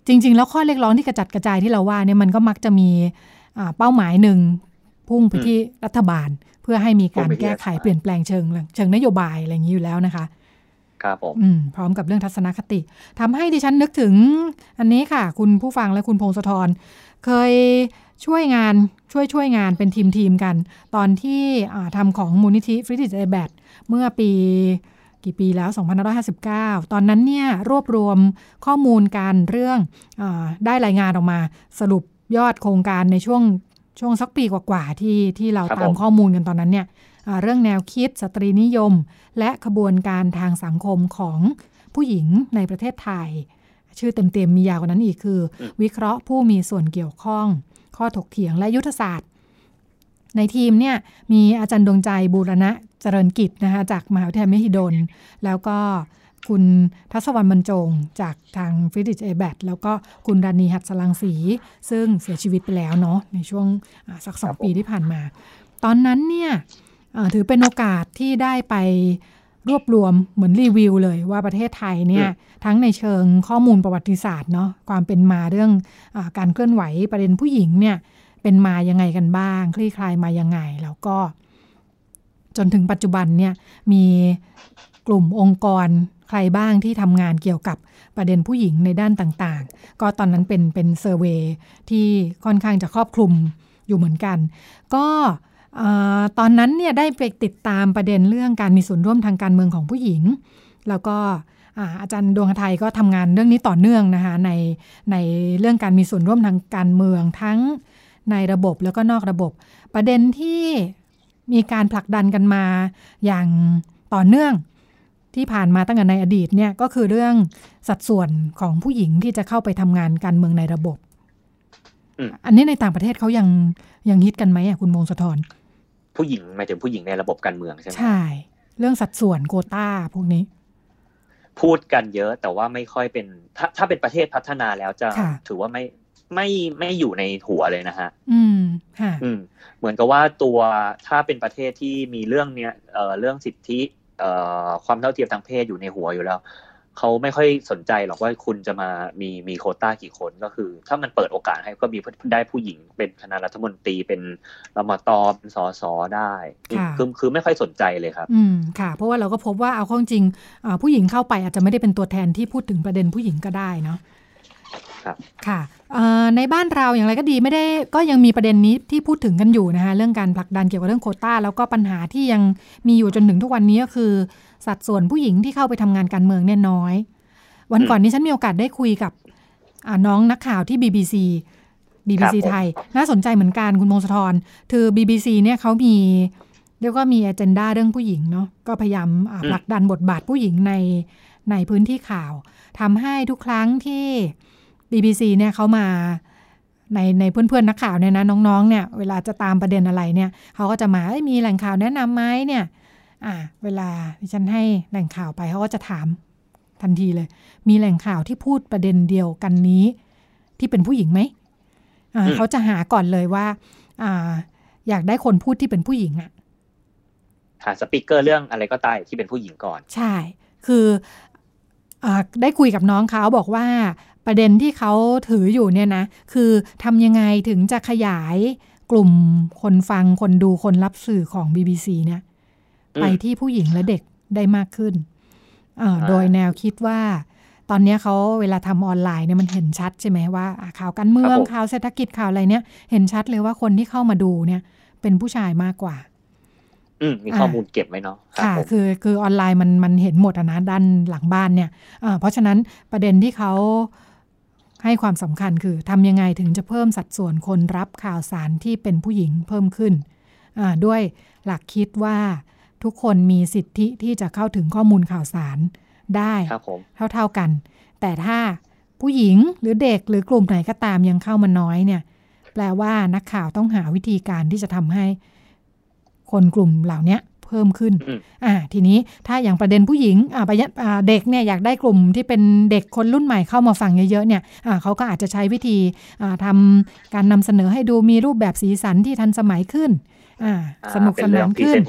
จริง ๆ แล้วข้อเรียกร้องที่กระจัดกระจายที่เราว่าเนี่ยมันก็มักจะมีเป้าหมายหนึ่งพุ่งไปที่รัฐบาล เพื่อให้มีการแก้ไขเปลี่ยนแปลงเชิงเชิงนโยบายอะไรอย่างนี้อยู่แล้วนะคะ ครับผมอืมพร้อมกับเรื่องทัศนคติทำให้ดิฉันนึกถึง อันนี้ค่ะ คุณผู้ฟังและคุณพงศธรเคยช่วยงานช่วยช่วยงานเป็นทีมทีมกัน ตอนที่อ่าทำของมูลนิธิฟริติชเอแบดเมื่อปีกี่ปีแล้ว 2559 ตอนนั้นเนี่ยรวบรวมข้อมูลการเรื่องอาได้รายงานออกมา สรุปยอดโครงการในช่วงช่วงสักปีกว่าๆที่ที่เราครับตามผมข้อมูลกันตอนนั้นเนี่ยอ่า เรื่องแนวคิดสตรีนิยม และขบวนการทางสังคมของผู้หญิงในประเทศไทย ชื่อเต็มๆมียาวกว่านั้นอีกคืออืมวิเคราะห์ผู้มีส่วนเกี่ยวข้อง ข้อถกเถียงและยุทธศาสตร์ ในทีมเนี่ยมีอาจารย์ดวงใจบูรณะเจริญกิจนะคะจากมหาวิทยาลัยมหิดล แล้วก็คุณทัศวรรณบรรจง จากทางฟิสิกส์เอแบแล้วก็คุณดานีหัดสลังสี ซึ่งเสียชีวิตไปแล้วเนาะในช่วงอ่าสักสองครับผมปีที่ผ่านมา ตอนนั้นเนี่ยเอ่อ ถือเป็นโอกาสที่ได้ไปรวบรวมเหมือนรีวิวเลยว่าประเทศไทยเนี่ยทั้งในเชิงข้อมูลประวัติศาสตร์เนาะความเป็นมาเรื่องอาการเคลื่อนไหวประเด็นผู้หญิงเนี่ยเป็นมายังไงกันบ้าง คลี่คลายมายังไง แล้วก็ จนถึงปัจจุบันเนี่ยมีกลุ่มองค์กรใครบ้างที่ทำงานเกี่ยวกับประเด็นผู้หญิงในด้านต่างๆ ก็ตอนนั้นเป็นเป็นเซอร์เวยที่ค่อนข้างจะครอบคลุมอยู่เหมือนกัน ก็เอ่อ ตอนนั้นเนี่ยได้ไปติดตามประเด็นเรื่องการมีส่วนร่วมทางการเมืองของผู้หญิง แล้วก็อ่าอาจารย์ดวงไทยก็ทำงานเรื่องนี้ต่อเนื่องนะคะในในเรื่องการมีส่วนร่วมทางการเมืองทั้งในระบบแล้วก็นอกระบบ ประเด็นที่มีการผลักดันกันมาอย่างต่อเนื่องที่ผ่านมาตั้งแต่ในอดีตเนี่ยก็คือเรื่องสัดส่วนของผู้หญิงที่จะเข้าไปทำงานการเมืองในระบบอืมอันนี้ในต่างประเทศเขายังยังฮิตกันไหมอะคุณมงสะทร ผู้หญิงหมายถึงผู้หญิงในระบบการเมืองใช่ไหมใช่ เรื่องสัดส่วนโควต้าพวกนี้ พูดกันเยอะแต่ว่าไม่ค่อยเป็น ถ้าถ้าเป็นประเทศพัฒนาแล้วจะค่ะถือว่าไม่ไม่ไม่อยู่ในหัวเลยนะฮะ อืมค่ะอืม เหมือนกับว่าตัวถ้าเป็นประเทศที่มีเรื่องเนี้ยเอ่อเรื่องสิทธิ เอ่อความเท่าเทียมทางเพศอยู่ในหัวอยู่แล้ว เขาไม่ค่อยสนใจหรอกว่าคุณจะมามีมีโควต้ากี่คนก็คือ ถ้ามันเปิดโอกาสให้ก็มีได้ผู้หญิงเป็นคณะรัฐมนตรีเป็นรมตเป็นสสได้คือคือไม่ค่อยสนใจเลยครับ อืมค่ะ เพราะว่าเราก็พบว่าเอาข้อจริงผู้หญิงเข้าไปอาจจะไม่ได้เป็นตัวแทนที่พูดถึงประเด็นผู้หญิงก็ได้เนาะครับค่ะ ในบ้านเราอย่างไรก็ดีไม่ได้ก็ยังมีประเด็นนี้ที่พูดถึงกันอยู่นะคะเรื่องการผลักดันเกี่ยวกับเรื่องโคต้า แล้วก็ปัญหาที่ยังมีอยู่จนถึงทุกวันนี้ก็คือ สัดส่วนผู้หญิงที่เข้าไปทำงานการเมืองเนี่ยน้อย วันก่อนนี้ฉันมีโอกาสได้คุยกับน้องนักข่าวที่ BBC BBC ไทย น่าสนใจเหมือนกันคุณมงคลธรคือ BBC เนี่ยเขามีเรียกว่ามีอ g e n d a เรื่องผู้หญิงเนาะก็พยายามผลักดันบทบาทผู้หญิงในในพื้นที่ข่าวทำให้ทุกครั้งที่ BBC เนี่ยเขามาในในเพื่อนๆนักข่าวเนี่ยนะน้องๆเนี่ยเวลาจะตามประเด็นอะไรเนี่ยเขาก็จะมามีแหล่งข่าวแนะนำไหมเนี่ยอ่าเวลาที่ฉันให้แหล่งข่าวไปเขาก็จะถามทันทีเลย มีแหล่งข่าวที่พูดประเด็นเดียวกันนี้ ที่เป็นผู้หญิงไหมอ่าเขาจะหาก่อนเลยว่าอ่า อยากได้คนพูดที่เป็นผู้หญิงอะหาสปิเกอร์เรื่องอะไรก็ตายที่เป็นผู้หญิงก่อน ใช่ คืออได้คุยกับน้องเขาบอกว่า ประเด็นที่เขาถืออยู่เนี่ยนะ คือทำยังไงถึงจะขยายกลุ่มคนฟังคนดูคนรับสื่อของ BBC เนี่ยไปที่ผู้หญิงและเด็กได้มากขึ้น โดยแนวคิดว่า ตอนนี้เขาเวลาทำออนไลน์เนี่ยมันเห็นชัดใช่ไหมว่า ข่าวการเมืองข่าวเศรษฐกิจข่าวอะไรเนี่ย เห็นชัดเลยว่าคนที่เข้ามาดูเนี่ย เป็นผู้ชายมากกว่าอืมมีข้อมูลเก็บไว้เนาะค่ะ คือคือออนไลน์มันมันเห็นหมดนะด้านหลังบ้านเนี่ยเพราะฉะนั้นประเด็นที่เขา ให้ความสำคัญคือทำยังไงถึงจะเพิ่มสัดส่วนคนรับข่าวสารที่เป็นผู้หญิงเพิ่มขึ้น ด้วยหลักคิดว่าทุกคนมีสิทธิที่จะเข้าถึงข้อมูลข่าวสารได้เท่าๆกัน แต่ถ้าผู้หญิงหรือเด็กหรือกลุ่มไหนก็ตามยังเข้ามาน้อยเนี่ย แปลว่านักข่าวต้องหาวิธีการที่จะทำให้ คนกลุ่มเหล่านี้เพิ่มขึ้นอ่าทีนี้ถ้าอย่างประเด็นผู้หญิงอ่าประอ่าเด็กเนี่ยอยากได้กลุ่มที่เป็นเด็กคนรุ่นใหม่เข้ามาฟังเยอะๆเนี่ยอ่าเขาก็อาจจะใช้วิธีอ่าทำการนำเสนอให้ดูมีรูปแบบสีสันที่ทันสมัยขึ้น สนุกสนานขึ้น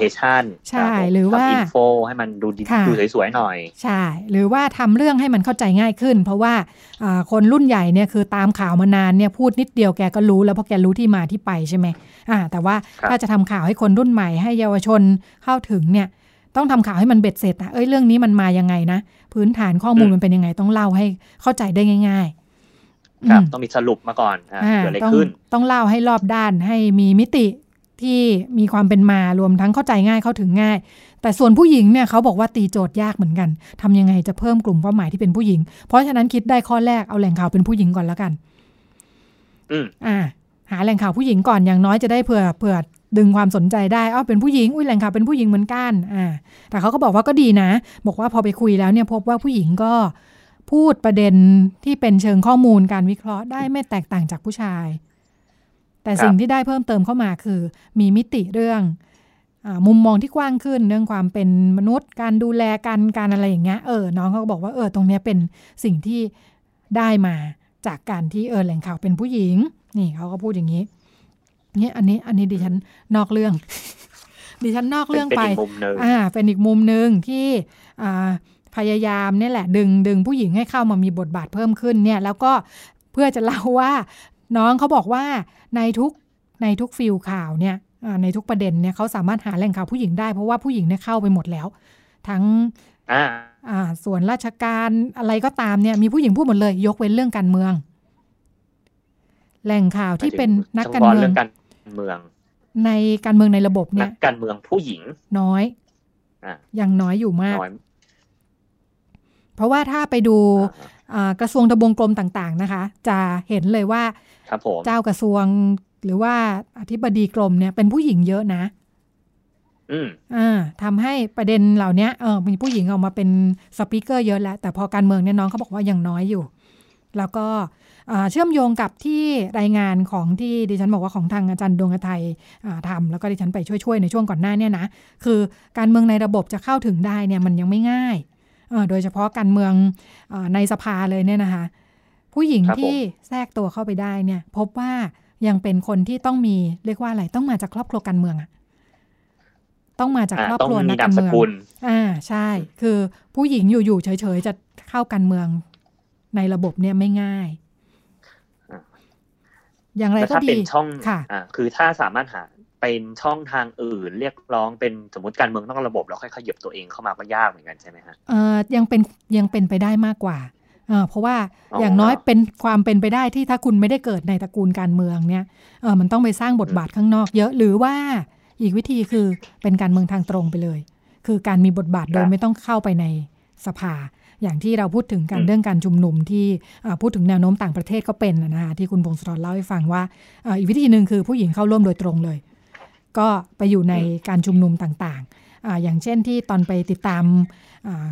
ใช่หรือว่าอินโฟให้มันดูดูสวยๆหน่อย ใช่ หรือว่าทำเรื่องให้มันเข้าใจง่ายขึ้น เพราะว่าคนรุ่นใหญ่เนี่ยคือตามข่าวมานานเนี่ยพูดนิดเดียวแกก็รู้แล้วเพราะแกรู้ที่มาที่ไปใช่ไหมอ่า แต่ว่าถ้าจะทำข่าวให้คนรุ่นใหม่ให้เยาวชนเข้าถึงเนี่ยต้องทำข่าวให้มันเบ็ดเสร็จอะเอ้ยเรื่องนี้มันมายังไงนะพื้นฐานข้อมูลมันเป็นยังไงต้องเล่าให้เข้าใจได้ง่าย ๆ ครับต้องมีสรุปมาก่อนเกิดอะไรขึ้น ต้องเล่าให้รอบด้านให้มีมิติ ที่มีความเป็นมารวมทั้งเข้าใจง่ายเข้าถึงง่าย แต่ส่วนผู้หญิงเนี่ยเขาบอกว่าตีโจทย์ยากเหมือนกันทำยังไงจะเพิ่มกลุ่มเป้าหมายที่เป็นผู้หญิง เพราะฉะนั้นคิดได้ข้อแรกเอาแหล่งข่าวเป็นผู้หญิงก่อนแล้วกัน อืมอ่า หาแหล่งข่าวผู้หญิงก่อนอย่างน้อยจะได้เผื่อเผื่อดึงความสนใจได้อ๋อเป็นผู้หญิง อุ้ยแหล่งข่าวเป็นผู้หญิงเหมือนกัน อ่า แต่เขาก็บอกว่าก็ดีนะ บอกว่าพอไปคุยแล้วเนี่ยพบว่าผู้หญิงก็พูดประเด็นที่เป็นเชิงข้อมูลการวิเคราะห์ได้ไม่แตกต่างจากผู้ชาย แต่สิ่งที่ได้เพิ่มเติมเข้ามาคือ มีมิติเรื่องอมุมมองที่กว้างขึ้นเรื่องความเป็นมนุษย์ การดูแลกันการอะไรอย่างเงี้ยเออน้องเขาก็บอกว่าเออตรงเนี้ยเป็นสิ่งที่ได้มาจากการที่เออแหล่งข่าวเป็นผู้หญิง นี่เขาก็พูดอย่างนี้นี่อันนี้อันนี้ดิฉันนอกเรื่อง ดิฉันนอกเรื่องไปอ่า เป็นอีกมุมหนึ่งที่อ่าพยายามนี่แหละ ดึงดึงผู้หญิงให้เข้ามามีบทบาทเพิ่มขึ้นเนี่ย แล้วก็เพื่อจะเล่าว่า น้องเขาบอกว่าในทุกในทุกฟิลข่าวเนี่ยในทุกประเด็นเนี่ยเขาสามารถหาแหล่งข่าวผู้หญิงได้เพราะว่าผู้หญิงเนี่ยเข้าไปหมดแล้ว ทั้งอ่าส่วนราชการอะไรก็ตามเนี่ยมีผู้หญิงพูดหมดเลย ยกเว้นเรื่องการเมือง แหล่งข่าวที่เป็นนักการเมืองการเมือง ในการเมืองในระบบเนี่ยการเมืองผู้หญิงน้อยอยังน้อยอยู่มาก เพราะว่าถ้าไปดู กระทรวงทบวงกรมต่างๆนะคะ จะเห็นเลยว่าเจ้ากระทรวงหรือว่าอธิบดีกรมเนี่ยเป็นผู้หญิงเยอะนะ อืมอ่าทำให้ประเด็นเหล่านี้เออมีผู้หญิงออกมาเป็นสปิเกอร์เยอะแล้วแต่พอการเมืองเนี่ยน้องเขาบอกว่ายังน้อยอยู่ แล้วก็เชื่อมโยงกับที่รายงานของที่ดิฉันบอกว่าของทางอาจารย์ดวงไทยทำแล้วก็ดิฉันไปช่วยๆในช่วงก่อนหน้าเนี่ยนะคือการเมืองในระบบจะเข้าถึงได้เนี่ยมันยังไม่ง่าย โดยเฉพาะการเมืองอในสภาเลยเนี่ยนะคะ ผู้หญิงที่แทรกตัวเข้าไปได้เนี่ย พบว่ายังเป็นคนที่ต้องมีเรียกว่าอะไรต้องมาจากครอบครัวการเมืองอะต้องมาจากอ่าครอบต้องครัวมีนักนาการมสเมืองกุลอ่าใช่ คือผู้หญิงอยู่ๆเฉยๆจะเข้าการเมืองในระบบเนี่ยไม่ง่ายอ่าอย่างไรแล้วก็ถ้าดีเป็นช่องค่ะอ่าคือถ้าสามารถหา เป็นช่องทางอื่นเรียกร้องเป็นสมมติการเมืองต้องระบบแล้วค่อยขยับตัวเองเข้ามาก็ยากเหมือนกันใช่ไหมฮะเอ่อยังเป็นยังเป็นไปได้มากกว่าเอ่อเพราะว่าอ๋อออย่างน้อยเป็นความเป็นไปได้ที่ถ้าคุณไม่ได้เกิดในตระกูลการเมืองเนี่ยเออมันต้องไปสร้างบทบาทข้างนอกเยอะหรือว่าอีกวิธีคือเป็นการเมืองทางตรงไปเลย คือการมีบทบาทโดยไม่ต้องเข้าไปในสภา อย่างที่เราพูดถึงกันเรื่องการชุมนุมที่อ่าพูดถึงแนวโน้มต่างประเทศก็เป็นนะนะคะที่คุณพงศธรเล่าให้ฟังว่าอ่าอีกวิธีหนึ่งคือผู้หญิงเข้าร่วมโดยตรงเลย ก็ไปอยู่ในการชุมนุมต่างๆอาอย่างเช่นที่ตอนไปติดตามอ่า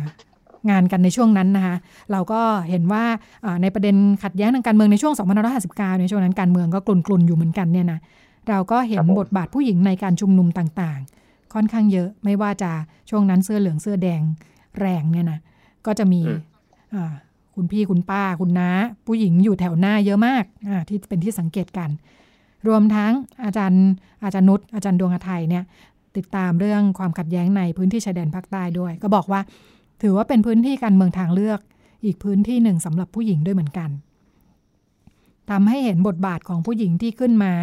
งานกันในช่วงนั้นนะคะเราก็เห็นว่าอ่าในประเด็นขัดแย้งทางการเมืองในช่วง2559 ในช่วงนั้นการเมืองก็กลุ่นๆอยู่เหมือนกันเนี่ยนะเราก็เห็นครับผมบทบาทผู้หญิงในการชุมนุมต่างๆ ค่อนข้างเยอะไม่ว่าจะช่วงนั้นเสื้อเหลืองเสื้อแดงแรงเนี่ยนะก็จะมีอ่าคุณพี่คุณป้าคุณน้า ผู้หญิงอยู่แถวหน้าเยอะมากอ่าที่เป็นที่สังเกตกัน รวมทั้งอาจารย์อาจารย์นุชอาจารย์ดวงอไทยเนี่ยติดตามเรื่องความขัดแย้งในพื้นที่ชายแดนภาคใต้ด้วย ก็บอกว่า ถือว่าเป็นพื้นที่การเมืองทางเลือก อีกพื้นที่หนึ่งสำหรับผู้หญิงด้วยเหมือนกันทำให้เห็นบทบาทของผู้หญิงที่ขึ้นมา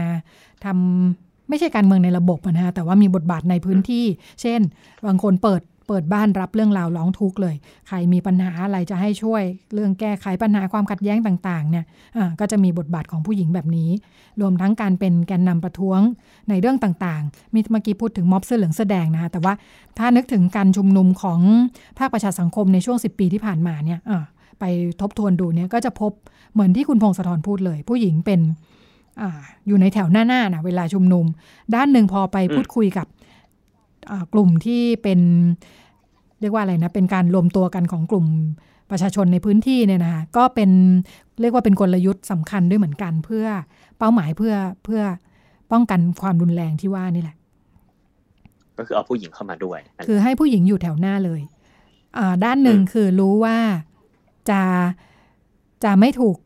ทำไม่ใช่การเมืองในระบบนะฮะแต่ว่ามีบทบาทในพื้นที่ เช่น บางคนเปิด เปิดบ้านรับเรื่องราวร้องทุกข์เลย ใครมีปัญหาอะไรจะให้ช่วย เรื่องแก้ไขปัญหาความขัดแย้งต่างๆเนี่ยอ่าก็จะมีบทบาทของผู้หญิงแบบนี้ รวมทั้งการเป็นแกนนำประท้วงในเรื่องต่างๆ มีเมื่อกี้พูดถึงม็อบเสื้อเหลืองเสื้อแดงนะคะแต่ว่าถ้านึกถึงการชุมนุมของภาคประชาสังคมในช่วง 10 ปีที่ผ่านมาเนี่ยอ่าไปทบทวนดูเนี่ยก็จะพบเหมือนที่คุณพงศธรพูดเลย ผู้หญิงเป็นอาอยู่ในแถวหน้าๆนะเวลาชุมนุม ด้านหนึ่งพอไปพูดคุยกับอ่ากลุ่มที่เป็น เรียกว่าอะไรนะ เป็นการรวมตัวกันของกลุ่มประชาชนในพื้นที่เนี่ยนะคะก็เป็นเรียกว่าเป็นกลยุทธ์สำคัญด้วยเหมือนกันเพื่อเป้าหมายเพื่อเพื่อป้องกันความรุนแรงที่ว่านี่แหละ ก็คือเอาผู้หญิงเข้ามาด้วย คือให้ผู้หญิงอยู่แถวหน้าเลยอ่าด้านหนึ่งอืมคือรู้ว่าจะจะไม่ถูก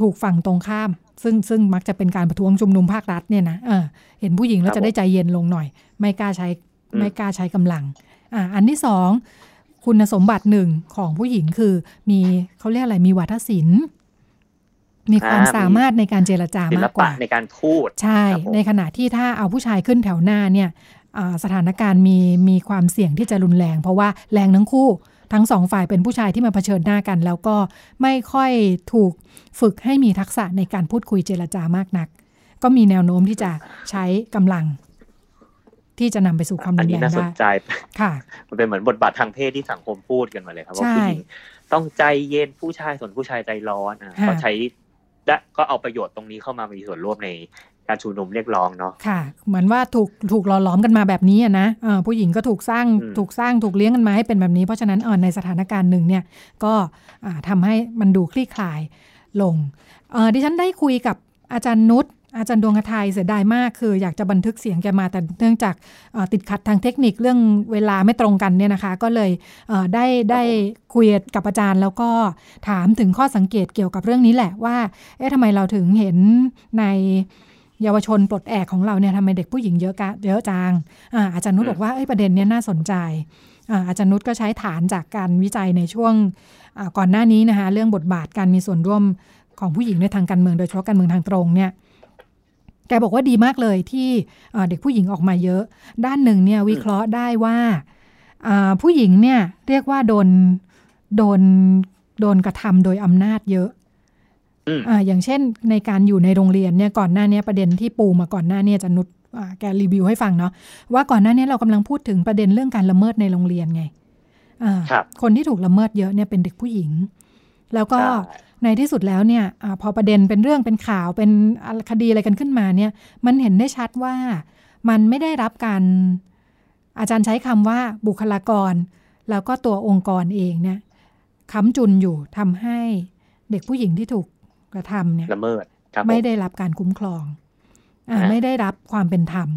ถูกฝั่งตรงข้าม ซึ่งซึ่งมักจะเป็นการประท้วงชุมนุมภาครัฐเนี่ยนะเออเห็นผู้หญิงแล้วจะได้ใจเย็นลงหน่อย ไม่กล้าใช้ไม่กล้าใช้กำลัง อ่าอันที่สองคุณสมบัติหนึ่งของผู้หญิงคือมีเขาเรียกอะไรมีวัฒนศิลป์มีความอ่ามีสามารถในการเจรจาศิลมากกปะว่าในการพูด ใช่ครับผมในขณะที่ถ้าเอาผู้ชายขึ้นแถวหน้าเนี่ยอ่าสถานการณ์มีมีความเสี่ยงที่จะรุนแรง เพราะว่าแรงทั้งคู่ทั้งสองฝ่ายเป็นผู้ชายที่มาเผชิญหน้ากัน แล้วก็ไม่ค่อยถูกฝึกให้มีทักษะในการพูดคุยเจรจามากนัก ก็มีแนวโน้มที่จะใช้กำลัง ที่จะนำไปสู่ความอัรุนนนี้แรงน่าสนได้ใจค่ะ มันเป็นเหมือนบทบาททางเพศที่สังคมพูดกันมาเลยครับว่าใช่ผู้หญิงต้องใจเย็นผู้ชายส่วนผู้ชายใจร้อนอะค่ะก็ใช้และก็เอาประโยชน์ตรงนี้เข้ามามีส่วนร่วมในการชุมนุมเรียกร้องเนาะค่ะ เหมือนว่าถูกถูกหล่อหลอมกันมาแบบนี้อะนะเอ่อผู้หญิงก็ถูกสร้างอืมถูกสร้างถูกเลี้ยงกันมาให้เป็นแบบนี้ เพราะฉะนั้นเอ่อในสถานการณ์หนึ่งเนี่ยก็อ่าทำให้มันดูคลี่คลายลงเอ่อดิฉันได้คุยกับอาจารย์นุช อาจารย์ดวงไทยเสียดายมากคืออยากจะบันทึกเสียงแกมาแต่เนื่องจากติดขัดทางเทคนิคเรื่องเวลาไม่ตรงกันเนี่ยนะคะ ก็เลยได้ได้คุยกับอาจารย์แล้วก็ถามถึงข้อสังเกตเกี่ยวกับเรื่องนี้แหละว่าเอ๊ะทำไมเราถึงเห็นในเยาวชนปลดแอกของเราเนี่ยทำไมเด็กผู้หญิงเยอะกะเยอะจังอาอาจารย์นุชบอกว่าประเด็นเนี้ยน่าสนใจอาอาจารย์นุชก็ใช้ฐานจากการวิจัยในช่วงก่อนหน้านี้นะคะเรื่องบทบาทการมีส่วนร่วมของผู้หญิงในทางการเมืองโดยเฉพาะการเมืองทางตรงเนี่ย แกบอกว่าดีมากเลยที่อ่าเด็กผู้หญิงออกมาเยอะ ด้านหนึ่งเนี่ยวิเคราะห์ได้ว่าอ่าผู้หญิงเนี่ยเรียกว่าโดนโดนโดนกระทำโดยอำนาจเยอะอืมอ่าอย่างเช่นในการอยู่ในโรงเรียนเนี่ยก่อนหน้าเนี้ยประเด็นที่ปูมาก่อนหน้าเนี้จะนุชอ่าแกรีวิวให้ฟังเนาะว่าก่อนหน้าเนี้เรากำลังพูดถึงประเด็นเรื่องการละเมิดในโรงเรียนไงอ่าครับคนที่ถูกละเมิดเยอะเนี่ยเป็นเด็กผู้หญิง แล้วก็ ใช่ในที่สุดแล้วเนี่ยอาพอประเด็นเป็นเรื่องเป็นข่าวเป็นคดีอะไรกันขึ้นมาเนี่ยมันเห็นได้ชัดว่ามันไม่ได้รับการอาจารย์ใช้คำว่าบุคลากร แล้วก็ตัวองค์กรเองเนี่ยค้ำจุนอยู่ทำให้เด็กผู้หญิงที่ถูกกระทำเนี่ยละเมิดครับผมไม่ได้รับการคุ้มครองอ่าอ่าไม่ได้รับความเป็นธรรม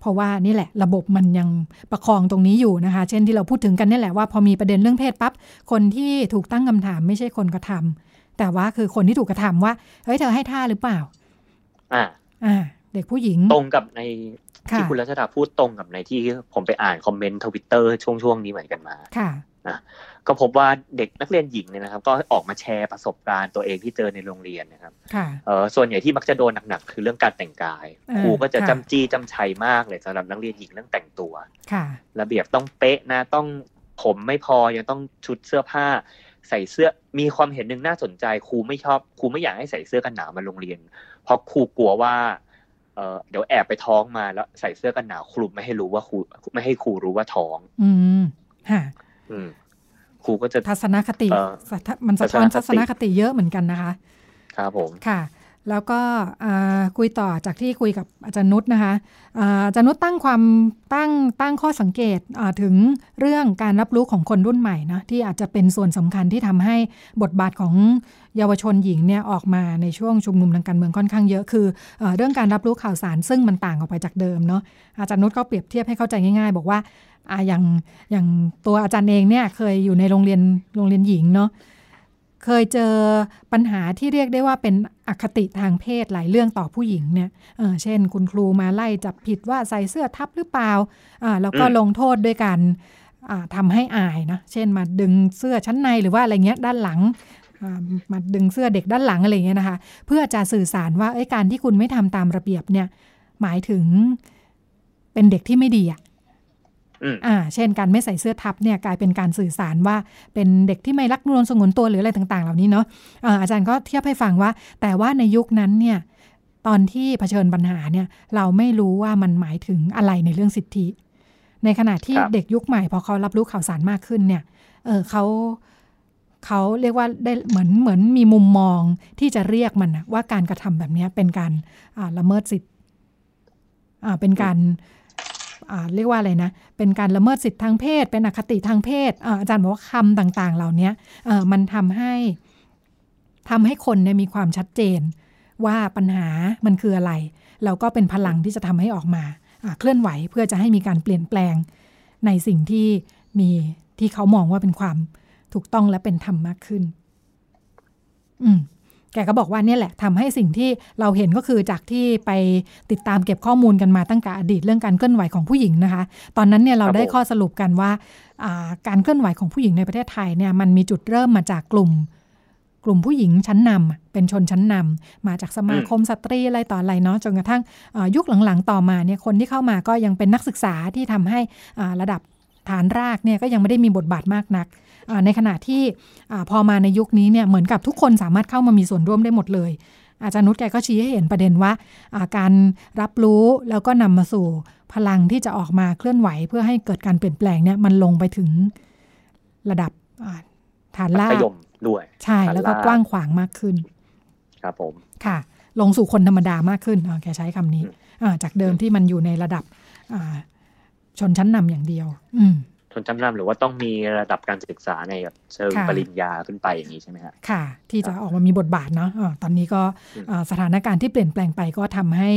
เพราะว่านี่แหละระบบมันยังประคองตรงนี้อยู่นะคะ เช่นที่เราพูดถึงกันนี่แหละว่าพอมีประเด็นเรื่องเพศปั๊บคนที่ถูกตั้งคำถามไม่ใช่คนกระทำ แต่ว่าคือคนที่ถูกกระทำว่า เฮ้ยเธอให้ท่าหรือเปล่า อ่า อ่า เด็กผู้หญิง ตรงกับในค่ะที่คุณรัชดาพูดตรงกับในที่ผมไปอ่านคอมเมนต์ทวิตเตอร์ช่วงช่วงๆนี้เหมือนกันมา ค่ะก็พบว่าเด็กนักเรียนหญิงเนี่ยนะครับ ก็ออกมาแชร์ประสบการณ์ตัวเองที่เจอในโรงเรียนนะครับค่ะเออส่วนใหญ่ที่มักจะโดนหนักๆคือเรื่องการแต่งกายเออครูก็จะค่ะจำจี้จำชัยมากเลยสำหรับนักเรียนหญิงเรื่องแต่งตัวค่ะระเบียบต้องเป๊ะนะต้องผมไม่พอยังต้องชุดเสื้อผ้า ใส่เสื้อมีความเห็นหนึ่งน่าสนใจครูไม่ชอบครูไม่อยากให้ใส่เสื้อกันหนาวมาโรงเรียน เพราะครูกลัวว่าเออเดี๋ยวแอบไปท้องมาแล้วใส่เสื้อกันหนาวครูไม่ให้รู้ว่าครูไม่ให้ครูรู้ว่าท้อง อืมค่ะอืมครูก็จะทัศนคติเอ่อสะท้ามันสะท้อนทัทัศศนนคคติติเยอะเหมือนกันนะคะ ครับผมค่ะ แล้วก็คุยต่อจากที่คุยกับอาจารย์นุชนะคะอาจารย์นุชตั้งความตั้งตั้งข้อสังเกตถึงเรื่องการรับรู้ของคนรุ่นใหม่นะที่อาจจะเป็นส่วนสำคัญที่ทำให้บทบาทของเยาวชนหญิงเนี่ยออกมาในช่วงชุมนุมทางการเมืองค่อนข้างเยอะคือเอเรื่องการรับรู้ข่าวสารซึ่งมันต่างออกไปจากเดิมเนาะอาจารย์นุชก็เปรียบเทียบให้เข้าใจง่ายๆ บอกว่าอ่าอย่างอย่างตัวอาจารย์เองเนี่ยเคยอยู่ในโรงเรียนโรงเรียนหญิงเนาะ เคยเจอปัญหาที่เรียกได้ว่าเป็นอคติทางเพศหลายเรื่องต่อผู้หญิงเนี่ยเเช่น คุณครูมาไล่จับผิดว่าใส่เสื้อทับหรือเปล่าแล้วก็ลงโทษด้วยการอ่าทำให้อายนะ เช่นมาดึงเสื้อชั้นในหรือว่าอะไรเงี้ยด้านหลังมาดึงเสื้อเด็กด้านหลังอะไรเงี้ยนะคะ เพื่อจะสื่อสารว่าการที่คุณไม่ทำตามระเบียบเนี่ยหมายถึงเป็นเด็กที่ไม่ดีอะ อืมอ่าเช่นการไม่ใส่เสื้อทับเนี่ยกลายเป็นการสื่อสารว่าเป็นเด็กที่ไม่รักนวลสงวนตัวหรืออะไรต่างๆ เหล่านี้เนาะอ่าอาจารย์ก็เทียบให้ฟังว่า แต่ว่าในยุคนั้นเนี่ยตอนที่เผชิญปัญหาเนี่ยเราไม่รู้ว่ามันหมายถึงอะไรในเรื่องสิทธิ ในขณะที่ครับเด็กยุคใหม่พอเขารับรู้ข่าวสารมากขึ้นเนี่ยเออเขาเขาเรียกว่าได้เหมือนเหมือนมีมุมมองที่จะเรียกมันน่ะว่าการกระทำแบบเนี้ยเป็นการอ่าละเมิดสิทธิ์อ่าเป็นการอ่า เรียกว่าอะไรนะ เป็นการละเมิดสิทธิทางเพศ เป็นอคติทางเพศอาจารย์บอกว่าคำต่างๆ เหล่านี้มันทำให้ทำให้คนเนี่ยมีความชัดเจน ว่าปัญหามันคืออะไร แล้วก็เป็นพลังที่จะทำให้ออกมาอ่าเคลื่อนไหวเพื่อจะให้มีการเปลี่ยนแปลงในสิ่งที่มีที่เขามองว่าเป็นความถูกต้องและเป็นธรรมมากขึ้น อืม แกก็บอกว่าเนี่ยแหละทำให้สิ่งที่เราเห็นก็คือจากที่ไปติดตามเก็บข้อมูลกันมาตั้งแต่อดีตเรื่องการเคลื่อนไหวของผู้หญิงนะคะ ตอนนั้นเนี่ยเราได้ข้อสรุปกันว่าการเคลื่อนไหวของผู้หญิงในประเทศไทยเนี่ยมันมีจุดเริ่มมาจากกลุ่ม กลุ่มผู้หญิงชั้นนำเป็นชนชั้นนำมาจากสมาคมสตรีอะไรต่ออะไรเนาะจนกระทั่งยุคหลังๆ ต่อมาเนี่ยคนที่เข้ามาก็ยังเป็นนักศึกษาที่ทำให้ระดับฐานรากเนี่ยก็ยังไม่ได้มีบทบาทมากนัก ในขณะที่อาพอมาในยุคนี้เนี่ยเหมือนกับทุกคนสามารถเข้ามามีส่วนร่วมได้หมดเลย อาจารย์นุชแกก็ชี้ให้เห็นประเด็นว่าอ่าการรับรู้แล้วก็นำมาสู่พลังที่จะออกมาเคลื่อนไหว เพื่อให้เกิดการเปลี่ยนแปลงเนี่ยมันลงไปถึงระดับอ่าฐานมัราธกยมด้วยใช่แล้วก็ฐานรากกว้างขวางมากขึ้น ครับผมค่ะ ลงสู่คนธรรมดามากขึ้นอ่าแกใช้คำนี้อืมอ่าจากเดิมที่มันอยู่ในระดับอ่าชนชั้นนำอย่างเดียว อืม ชนชั้นนำหรือว่าต้องมีระดับการศึกษาในแบบเชิงค่ะปริญญาขึ้นไปอย่างนี้ใช่ไหมฮะค่ะ ที่จะออกมามีบทบาทเนาะอ่าตอนนี้ก็อืมอ่าสถานการณ์ที่เปลี่ยนแปลงไปก็ทำให้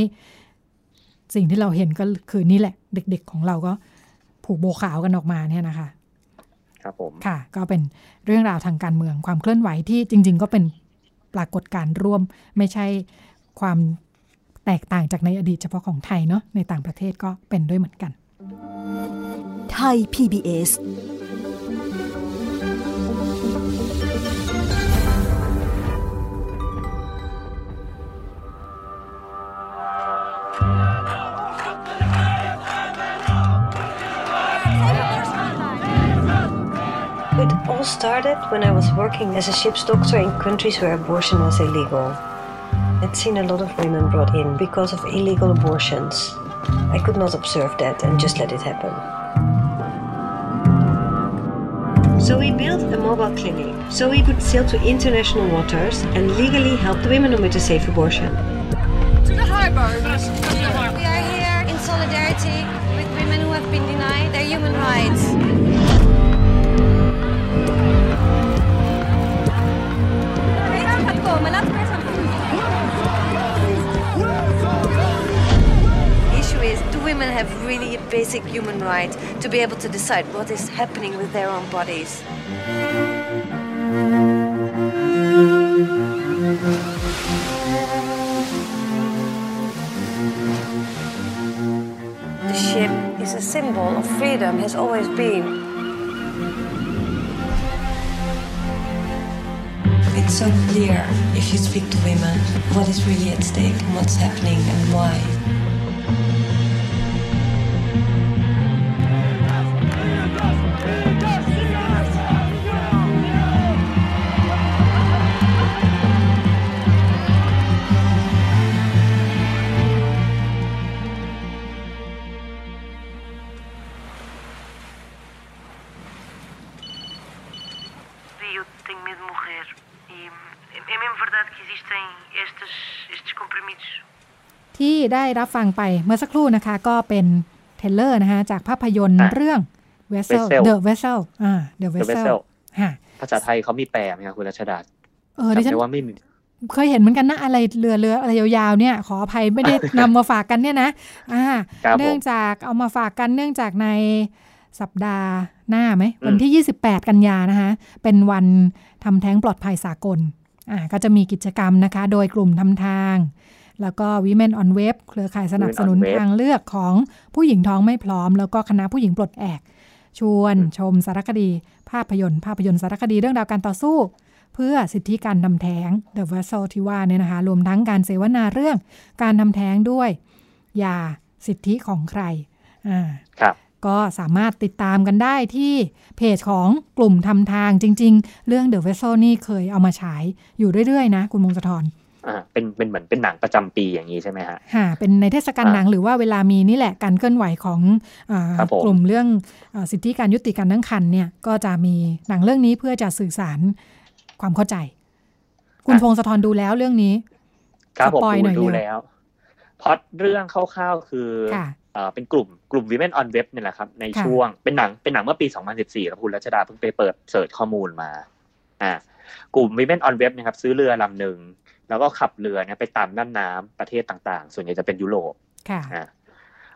สิ่งที่เราเห็นก็คือนี่แหละ เด็ก ๆ ของเราก็ผูกโบขาวกันออกมาเนี่ยนะคะ ครับผมค่ะ ก็เป็นเรื่องราวทางการเมืองความเคลื่อนไหวที่จริง ๆ ก็เป็นปรากฏการณ์ร่วมไม่ใช่ความแตกต่างจากในอดีตเฉพาะของไทยเนาะในต่างประเทศก็เป็นด้วยเหมือนกัน ไทย PBS It all started when I was working as a ship's doctor in countries where abortion was illegal. I'd seen a lot of women brought in because of illegal abortions. I could not observe that and just let it happen. So we built a mobile clinic so we could sail to international waters and legally help the women who made a safe abortion. to the harbor. We are here in solidarity with women who have been denied their human rights. nowadays, do women have really a basic human right to be able to decide what is happening with their own bodies? The ship is a symbol of freedom, has always been. It's so clear if you speak to women what is really at stake and what's happening and why. ได้รับฟังไปเมื่อสักครู่นะคะ ก็เป็นเทรลเลอร์นะคะจากภาพยนตร์อะเรื่อง Vessel Vessel The Vessel อ่า The The Vessel Vessel ฮะภาษาไทยเขามีแปลไหมครับคุณรัชดาเออดิจำฉันได้ว่าไม่มีเคยเห็นเหมือนกันนะอะไรเรือเรืออะไรยาวๆเนี่ยขออภัยไม่ได้นำมาฝากกันเนี่ยนะอ่าครับผมเนื่องจากเอามาฝากกันเนื่องจากในสัปดาห์หน้าไหมอืมวันที่ 28 กันยานะคะเป็นวันทำแท้งปลอดภัยสากลอ่าก็จะมีกิจกรรมนะคะ โดยกลุ่มทำทาง แล้วก็ Women on Web เครือข่ายสนับสนุน Women on Web ทางเลือกของผู้หญิงท้องไม่พร้อม แล้วก็คณะผู้หญิงปลดแอก ชวนชมสารคดี ภาพยนตร์ ภาพยนตร์สารคดีเรื่องราวการต่อสู้ เพื่อสิทธิการทำแท้ง The Vessel ที่ว่าเนี่ยนะคะรวมทั้งการเสวนาเรื่องการทำแท้งด้วยยาสิทธิของใครอ่าครับก็สามารถติดตามกันได้ที่เพจของกลุ่มทำทางจริง ๆ เรื่อง The Vessel นี่เคยเอามาฉายอยู่เรื่อย ๆ นะ คุณมงคลธร อ่าเป็นเป็นเหมือนเป็นหนังประจำปีอย่างนี้ใช่ไหมฮะค่ะเป็นในเทศกาลอ่าหนังหรือว่าเวลามีนี่แหละการเคลื่อนไหวของอาครับผมกลุ่มเรื่องอาสิทธิการยุติการตั้งครรภ์เนี่ยก็จะมีหนังเรื่องนี้เพื่อจะสื่อสารความเข้าใจ คุณพงศธรดูแล้วเรื่องนี้ครับผมสปอยหน่ดูอยดูเร็วแล้วพล็อตเรื่องคร่าวๆคือค่ะเอ่อเป็นกลุ่มกลุ่ม Women on Web เนี่ยแหละครับ ในค่ะช่วงเป็นหนังเป็นหนังเมื่อปี 2014ครับคุณรัชดาเพิ่งไปเปิดเสิร์ชข้อมูลมา อ่ากลุ่ม Women on Web เนะครับ ซื้อเรือลำหนึ่ง แล้วก็ขับเรือเนี่ยไปตามน่านน้ำประเทศต่างๆ ส่วนใหญ่จะเป็นยุโรปค่ะอ่า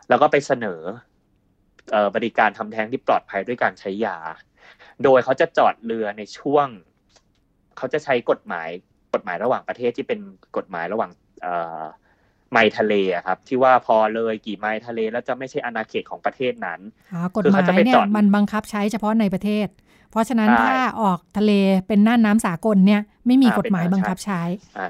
แล้วก็ไปเสนอเอ่อบริการทำแท้งที่ปลอดภัยด้วยการใช้ยา โดยเขาจะจอดเรือในช่วง เขาจะใช้กฎหมายกฎหมายระหว่างประเทศที่เป็นกฎหมายระหว่างเอ่อไมล์ทะเลอะครับ ที่ว่าพอเลยกี่ไมล์ทะเลแล้วจะไม่ใช่อาณาเขตของประเทศนั้น อ๋อกฎคือหมาเขายจะไปเนี่จยอดมันบังคับใช้เฉพาะในประเทศ เพราะฉะนั้นใช่ถ้าออกทะเลเป็นน่านน้ำสากลเนี่ยไม่มีอ่ากฎหมายเป็นบังคับใช้อ่า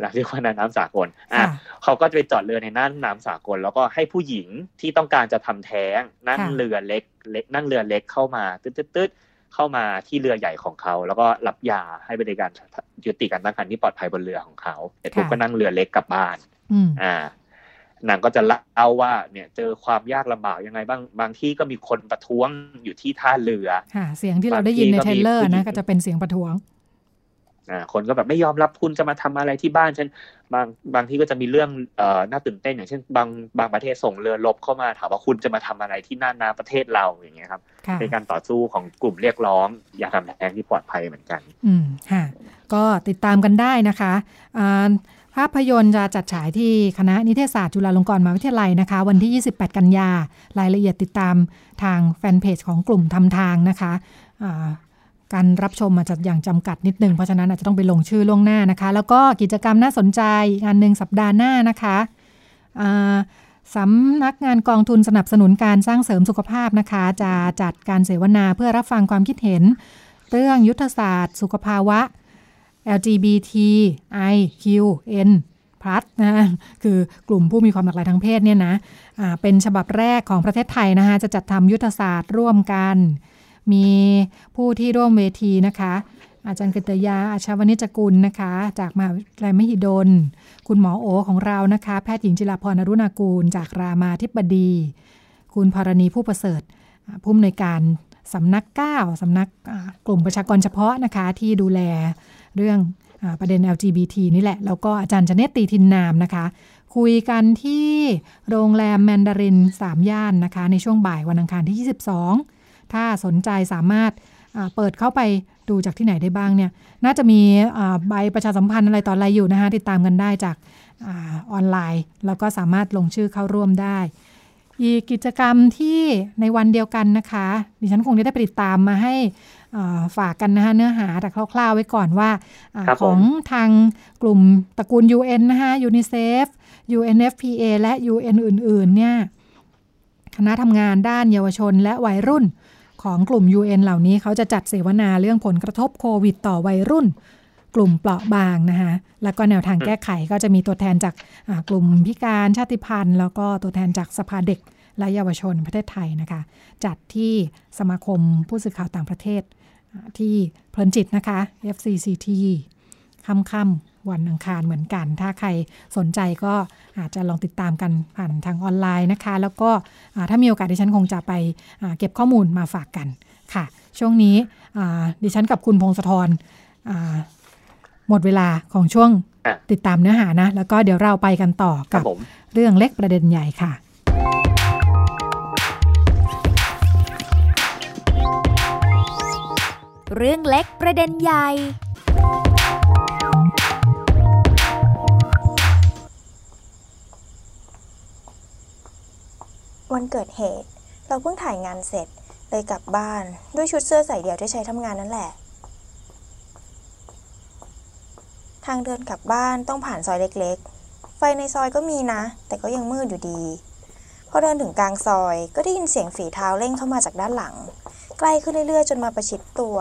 เราเรียกว่าน่านน้ำสากลอะค่ะเขาก็จะไปจอดเรือในน่านน้ำสากล แล้วก็ให้ผู้หญิงที่ต้องการจะทำแท้งนั่งค่ะเรือเล็กเล็กนั่งเรือเล็กเข้ามาตึ๊ดตึ๊ดตึ๊ดเข้ามาที่เรือใหญ่ของเขา แล้วก็รับยาให้บริการยุติการตั้งครรภ์ที่ปลอดภัยบนเรือของเขาเสร็จปุ๊บก็นั่งเรือเล็กกลับบ้านอืมอ่า นางก็จะเล่าว่าเนี่ยเจอความยากลำบากยังไงบ้างบางที่ก็มีคนประท้วงอยู่ที่ท่าเรือค่ะเสียงที่เราได้ยินในบางทีเทรลเลอร์ก็มีผู้หญินะงก็จะเป็นเสียงประท้วงอ่าคนก็แบบไม่ยอมรับคุณจะมาทำอะไรที่บ้านฉันบางบางที่ก็จะมีเรื่องเอ่อน่าตื่นเต้นอย่างเช่นบางบางประเทศส่งเรือรบเข้ามาถามว่าคุณจะมาทำอะไรที่น่านน้ำประเทศเราอย่างเงี้ยครับค่ะเป็นการต่อสู้ของกลุ่มเรียกร้องอยากทำแท้งที่ปลอดภัยเหมือนกัน อืมค่ะ ก็ติดตามกันได้นะคะอ่า ภาพยนตร์จะจัดฉายที่คณะนิเทศศาสตร์จุฬาลงกรณ์มหาวิทยาลัยนะคะ วันที่ 28 กันยารายละเอียดติดตามทางแฟนเพจของกลุ่มทำทางนะคะการรับชมอาจจะอย่างจำกัดนิดนึง เพราะฉะนั้นอาจจะต้องไปลงชื่อล่วงหน้านะคะ แล้วก็กิจกรรมน่าสนใจงานหนึ่งสัปดาห์หน้านะคะสำนักงานกองทุนสนับสนุนการสร้างเสริมสุขภาพนะคะ จะจัดการเสวนาเพื่อรับฟังความคิดเห็น เรื่องยุทธศาสตร์ สุขภาวะ LGBTIQN+ นะคือกลุ่มผู้มีความหลากหลายทางเพศเนี่ยนะอ่าเป็นฉบับแรกของประเทศไทยนะคะจะจัดทำยุทธศาสตร์ร่วมกัน มีผู้ที่ร่วมเวทีนะคะอาจารย์กฤตยา อาชาวนิจกุลนะคะ จากมหาวิทยาลัยมหิดล คุณหมอโอของเรานะคะ แพทย์หญิงจิราพรอรุณากูล จากรามาธิบดี คุณพรณีผู้ประเสริฐผู้อำนวยการ สำนัก 9สำนักกลุ่มประชากรเฉพาะนะคะ ที่ดูแลเรื่องอประเด็น LGBT นี่แหละ แล้วก็อาจารย์จเนตตีทินนามนะคะ คุยกันที่โรงแรมแมนดาริน 3 ย่านนะคะ ในช่วงบ่ายวันอังคารที่ 22 ถ้าสนใจสามารถเปิดเข้าไปดูจากที่ไหนได้บ้างเนี่ย น่าจะมีใบประชาสัมพันธ์อะไรต่ออะไรอยู่นะคะ ติดตามกันได้จากอออนไลน์ แล้วก็สามารถลงชื่อเข้าร่วมได้ อีกกิจกรรมที่ในวันเดียวกันนะคะ ดิฉันคงจะได้ไปติดตามมาให้อ่าฝากกันนะคะเนื้อหาแต่คร่าวๆไว้ก่อนว่าอาครับผมของทางกลุ่มตระกูล UN นะคะ UNICEF UNFPA และ UN อื่นๆเนี่ยคณะทำงานด้านเยาวชนและวัยรุ่นของกลุ่ม UN เหล่านี้เขาจะจัดเสวนาเรื่องผลกระทบโควิดต่อวัยรุ่น กลุ่มเปราะบางนะคะแล้วก็แนวทางแก้ไขก็จะมีตัวแทนจากกลุ่มพิการชาติพันธุ์ แล้วก็ตัวแทนจากสภาเด็กและเยาวชนประเทศไทยนะคะ จัดที่สมาคมผู้สื่อข่าวต่างประเทศที่เพลินจิตนะคะ FCCT ค่ำๆวันอังคารเหมือนกัน ถ้าใครสนใจก็อาจจะลองติดตามกันผ่านทางออนไลน์นะคะ แล้วก็ถ้ามีโอกาสดิฉันคงจะไปเก็บข้อมูลมาฝากกันค่ะ ช่วงนี้ดิฉันกับคุณพงศธร หมดเวลาของช่วงติดตามเนื้อหานะ แล้วก็เดี๋ยวเราไปกันต่อกับเรื่องเล็กประเด็นใหญ่ค่ะเรื่องเล็กประเด็นใหญ่ วันเกิดเหตุ เราเพิ่งถ่ายงานเสร็จเลยกลับบ้านด้วยชุดเสื้อใส่เดี่ยวที่ใช้ทำงานนั่นแหละ ทางเดินกลับบ้านต้องผ่านซอยเล็กๆ ไฟในซอยก็มีนะ แต่ก็ยังมืดอยู่ดีพอเดินถึงกลางซอยก็ได้ยินเสียงฝีเท้าเร่งเข้ามาจากด้านหลัง ใกล้ขึ้นเรื่อยๆ จนมาประชิดตัว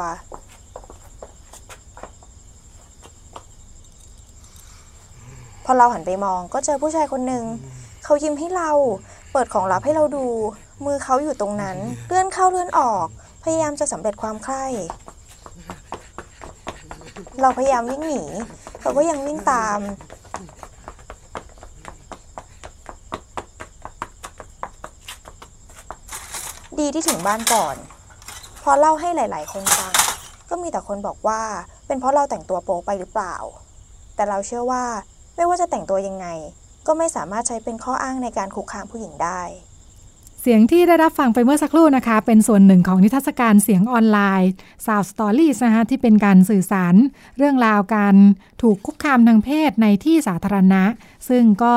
พอเราหันไปมองก็เจอผู้ชายคนหนึ่งเขายิ้มให้เราเปิดของลับให้เราดู มือเขาอยู่ตรงนั้นเลื่อนเข้าเลื่อนออก พยายามจะสำเร็จความใคร่เราพยายามวิ่งหนี เขาก็ยังวิ่งตาม ดีที่ถึงบ้านก่อน พอเล่าให้หลาย ๆ คนฟัง ก็มีแต่คนบอกว่า เป็นเพราะเราแต่งตัวโป๊ไปหรือเปล่า แต่เราเชื่อว่าไม่ว่าจะแต่งตัวยังไง ก็ไม่สามารถใช้เป็นข้ออ้างในการคุกคามผู้หญิงได้ เสียงที่ได้รับฟังไปเมื่อสักครู่นะคะ เป็นส่วนหนึ่งของนิทรรศการเสียงออนไลน์ Sound Stories นะคะที่เป็นการสื่อสาร เรื่องราวการถูกคุกคามทางเพศในที่สาธารณะ ซึ่งก็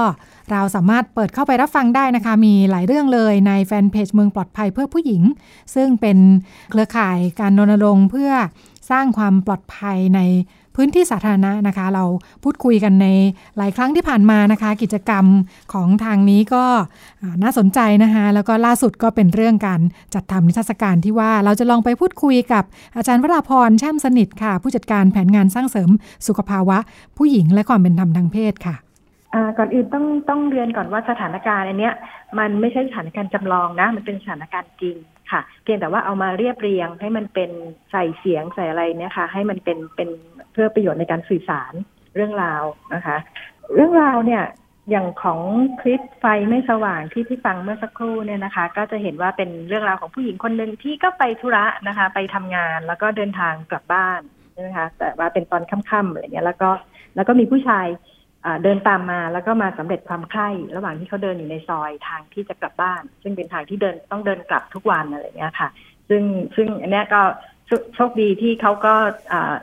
เราสามารถเปิดเข้าไปรับฟังได้นะคะ มีหลายเรื่องเลยในแฟนเพจเมืองปลอดภัยเพื่อผู้หญิง ซึ่งเป็นเครือข่ายการรณรงค์เพื่อสร้างความปลอดภัยใน พื้นที่สาธารณะนะคะ เราพูดคุยกันในหลายครั้งที่ผ่านมานะคะ กิจกรรมของทางนี้ก็น่าสนใจนะคะแล้วก็ล่าสุดก็เป็นเรื่องการจัดทำนิทรรศการที่ว่าเราจะลองไปพูดคุยกับอาจารย์วราพรแช่มสนิทค่ะ ผู้จัดการแผนงานสร้างเสริมสุขภาวะ ผู้หญิงและความเป็นธรรมทางเพศค่ะก่อนอื่นต้องต้องเรียนก่อนว่าสถานการณ์อันเนี้ยมันไม่ใช่สถานการณ์จำลองนะ มันเป็นสถานการณ์จริงค่ะ เพียงแต่ว่าเอามาเรียบเรียงให้มันเป็นใส่เสียงใส่อะไรเนี่ยค่ะ ให้มันเป็นเป็น พื่อประโยชน์ในการสื่อสารเรื่องราวนะคะ เรื่องราวเนี่ยอย่างของคลิปไฟไม่สว่างที่ที่ฟังเมื่อสักครู่เนี่ยนะคะ ก็จะเห็นว่าเป็นเรื่องราวของผู้หญิงคนหนึ่งที่ก็ไปธุระนะคะ ไปทำงานแล้วก็เดินทางกลับบ้านนะคะ แต่ว่าเป็นตอนค่ำๆอะไรเงี้ยแล้วก็แล้วก็มีผู้ชายเดินตามมาแล้วก็มาสำเร็จความใคร่ระหว่างที่เขาเดินอยู่ในซอยทางที่จะกลับบ้าน ซึ่งเป็นทางที่เดินต้องเดินกลับทุกวันอะไรเงี้ยค่ะ ซึ่งซึ่งอันนี้ก็ โชคดีที่เขาก็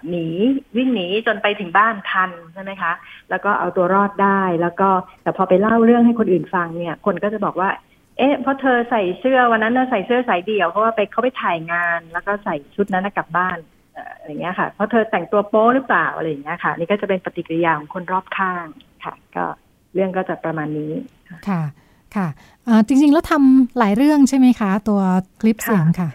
หนีวิ่งหนีจนไปถึงบ้านทันใช่ไหมคะ แล้วก็เอาตัวรอดได้แล้วก็แต่พอไปเล่าเรื่องให้คนอื่นฟังเนี่ย คนก็จะบอกว่า เอ๊ะเพราะเธอใส่เสื้อวันนั้นใส่เสื้อสายเดี่ยวเพราะว่าไปเขาไปถ่ายงาน แล้วก็ใส่ชุดนั้นกลับบ้านอะไรเงี้ยค่ะ เพราะเธอแต่งตัวโป๊หรือเปล่าอะไรอย่างเงี้ยค่ะ นี่ก็จะเป็นปฏิกิริยาของคนรอบข้างค่ะ ก็เรื่องก็จะประมาณนี้ค่ะค่ะจริงๆแล้วทำหลายเรื่องใช่ไหมคะ ตัวคลิปเสียงค่ะ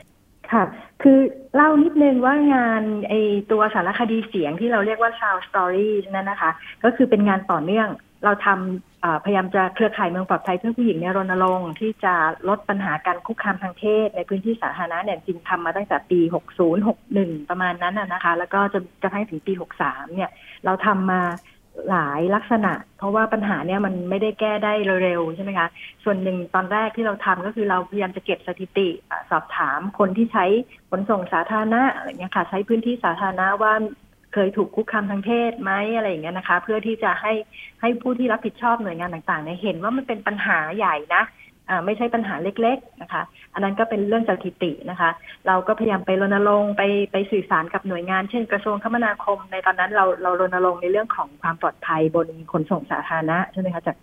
ค่ะ คือเล่านิดนึงว่างานไอตัวสารคดีเสียงที่เราเรียกว่า sound story นั่นนะคะ ก็คือเป็นงานต่อเนื่องเราทำพยายามจะเครือข่ายเมืองปลอดภัยเพื่อผู้หญิงเนี่ยรณรงค์ที่จะลดปัญหาการคุกคามทางเพศในพื้นที่สาธารณะเนี่ยจริงทำมาตั้งแต่ปี 60 61 ประมาณนั้นนะคะ แล้วก็จะจะให้ถึงปี 63 เนี่ย เราทำมา หลายลักษณะ เพราะว่าปัญหาเนี่ยมันไม่ได้แก้ได้เร็วๆใช่ไหมคะ ส่วนหนึ่งตอนแรกที่เราทำก็คือเราพยายามจะเก็บสถิติสอบถามคนที่ใช้ขนส่งสาธารณะอะไรเงี้ยค่ะ ใช้พื้นที่สาธารณะว่าเคยถูกคุกคามทางเพศไหมอะไรอย่างเงี้ยนะคะ เพื่อที่จะให้ให้ผู้ที่รับผิดชอบหน่วยงานต่างๆเนี่ยเห็นว่ามันเป็นปัญหาใหญ่นะ ไม่ใช่ปัญหาเล็ก ๆนะคะ อันนั้นก็เป็นเรื่องสถิตินะคะ เราก็พยายามไปรณรงค์ไปไปสื่อสารกับหน่วยงาน เช่น กระทรวงคมนาคม ในตอนนั้นเราเรารณรงค์ในเรื่องของความปลอดภัยบนขนส่งสาธารณะใช่ไหมคะจาก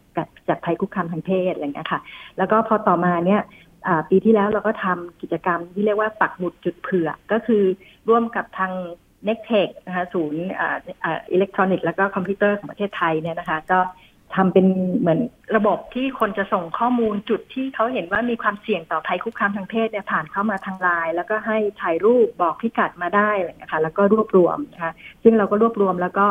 จากภัยคุกคามทางเพศอะไรเงี้ยค่ะ แล้วก็พอต่อมาเนี่ยปีที่แล้วเราก็ทำกิจกรรมที่เรียกว่าปักหมุดจุดเผือกก็คือร่วมกับทาง n e c t e c h นะคะศูนย์อิเล็กทรอนิกส์แล้วก็คอมพิวเตอร์ของประเทศไทยเนี่ยนะคะ ก็ ทำเป็นเหมือนระบบที่คนจะส่งข้อมูลจุดที่เขาเห็นว่ามีความเสี่ยงต่อภัยคุกคามทางเพศเนี่ยผ่านเข้ามาทางไลน์แล้วก็ให้ถ่ายรูปบอกพิกัดมาได้อะไรนะคะแล้วก็รวบรวมนะคะซึ่งเราก็รวบรวมแล้วก็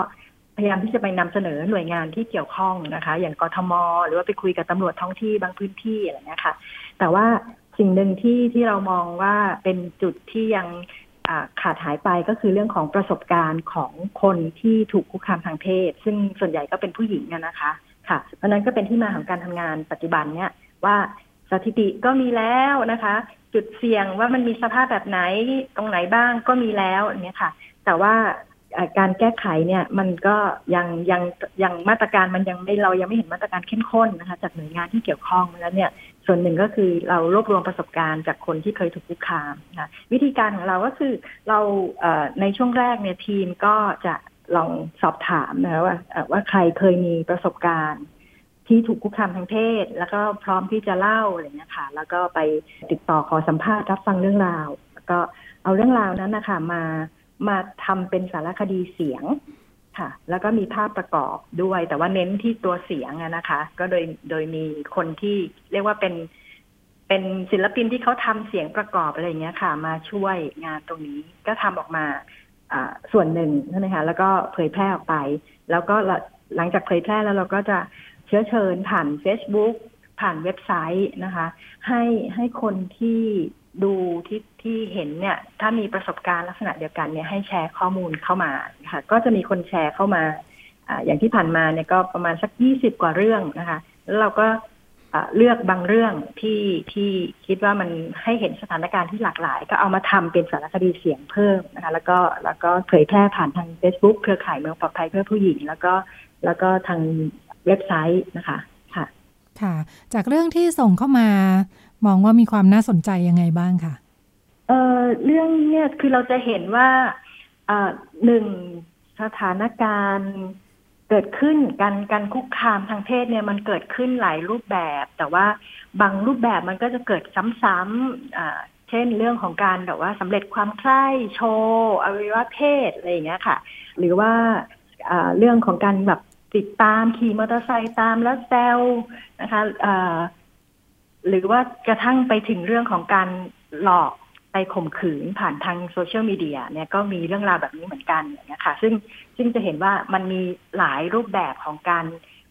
พยายามที่จะไปนำเสนอหน่วยงานที่เกี่ยวข้องนะคะ อย่างกทม หรือว่าไปคุยกับตำรวจท้องที่บางพื้นที่อะไรเงี้ยค่ะ แต่ว่าสิ่งหนึ่งที่ที่เรามองว่าเป็นจุดที่ยัง ขาดหายไปก็คือเรื่องของประสบการณ์ของคนที่ถูกคุกคามทางเพศ ซึ่งส่วนใหญ่ก็เป็นผู้หญิงนะคะ ค่ะ เพราะนั้นก็เป็นที่มาของการทำงานปัจจุบันเนี่ยว่าสถิติก็มีแล้วนะคะ จุดเสี่ยงว่ามันมีสภาพแบบไหนตรงไหนบ้างก็มีแล้วเนี่ยค่ะ แต่ว่าการแก้ไขเนี่ยมันก็ยังยังยังมาตรการมันยังไม่เรายังไม่เห็นมาตรการเข้มข้นนะคะ จากหน่วยงานที่เกี่ยวข้องแล้วเนี่ย ส่วนหนึ่งก็คือเรารวบรวมประสบการณ์จากคนที่เคยถูกคุกคามนะวิธีการของเราก็คือเราในช่วงแรกเนี่ยทีมก็จะลองสอบถามนะว่าว่าใครเคยมีประสบการณ์ ที่ถูกคุกคามทางเพศ แล้วก็พร้อมที่จะเล่าอะไรเงี้ยค่ะ แล้วก็ไปติดต่อขอสัมภาษณ์รับฟังเรื่องราว แล้วก็เอาเรื่องราวนั้นนะคะมามาทำเป็นสารคดีเสียง ค่ะ แล้วก็มีภาพประกอบด้วย แต่ว่าเน้นที่ตัวเสียงนะคะ ก็โดยโดยมีคนที่เรียกว่าเป็น เป็นศิลปินที่เขาทำเสียงประกอบอะไรเงี้ยค่ะ มาช่วยงานตรงนี้ก็ทำออกมาส่วนหนึ่งใช่ไหมคะแล้วก็เผยแพร่ออกไป แล้วก็หลังจากเผยแพร่แล้วเราก็จะเชื้อเชิญผ่าน Facebook ผ่านเว็บไซต์นะคะ ให้ให้คนที่ ดูที่ที่เห็นเนี่ย ถ้ามีประสบการณ์ลักษณะเดียวกันเนี่ยให้แชร์ข้อมูลเข้ามาค่ะ ก็จะมีคนแชร์เข้ามาออย่างที่ผ่านมาเนี่ยก็ประมาณสักยี่สิบกว่าเรื่องนะคะ แล้วเราก็เลือกบางเรื่องที่ที่คิดว่ามันให้เห็นสถานการณ์ที่หลากหลาย ก็เอามาทำเป็นสารคดีเสียงเพิ่มนะคะ แล้วก็แล้วก็เผยแพร่ผ่านทาง Facebook เครือข่ายเมืองปลอดภัยเพื่อผู้หญิง แล้วก็แล้วก็ทางเว็บไซต์นะคะค่ะ ค่ะ จากเรื่องที่ส่งเข้ามา มองว่ามีความน่าสนใจยังไงบ้างคะเออเรื่องเนี้ยคือเราจะเห็นว่าหนึ่งสถานการณ์เกิดขึ้นการการคุกคามทางเพศเนี่ยมันเกิดขึ้นหลายรูปแบบ แต่ว่าบางรูปแบบมันก็จะเกิดซ้ำๆเช่นเรื่องของการแบบว่าสำเร็จความใคร่โชว์อวัยวะเพศอะไรอย่างเงี้ยค่ะ หรือว่าเรื่องของการแบบติดตามขี่มอเตอร์ไซค์ตามแล้วแซวนะคะ หรือว่ากระทั่งไปถึงเรื่องของการหลอกไปข่มขืนผ่านทางโซเชียลมีเดียเนี่ยก็มีเรื่องราวแบบนี้เหมือนกันนะคะซึ่งซึ่งจะเห็นว่ามันมีหลายรูปแบบของการ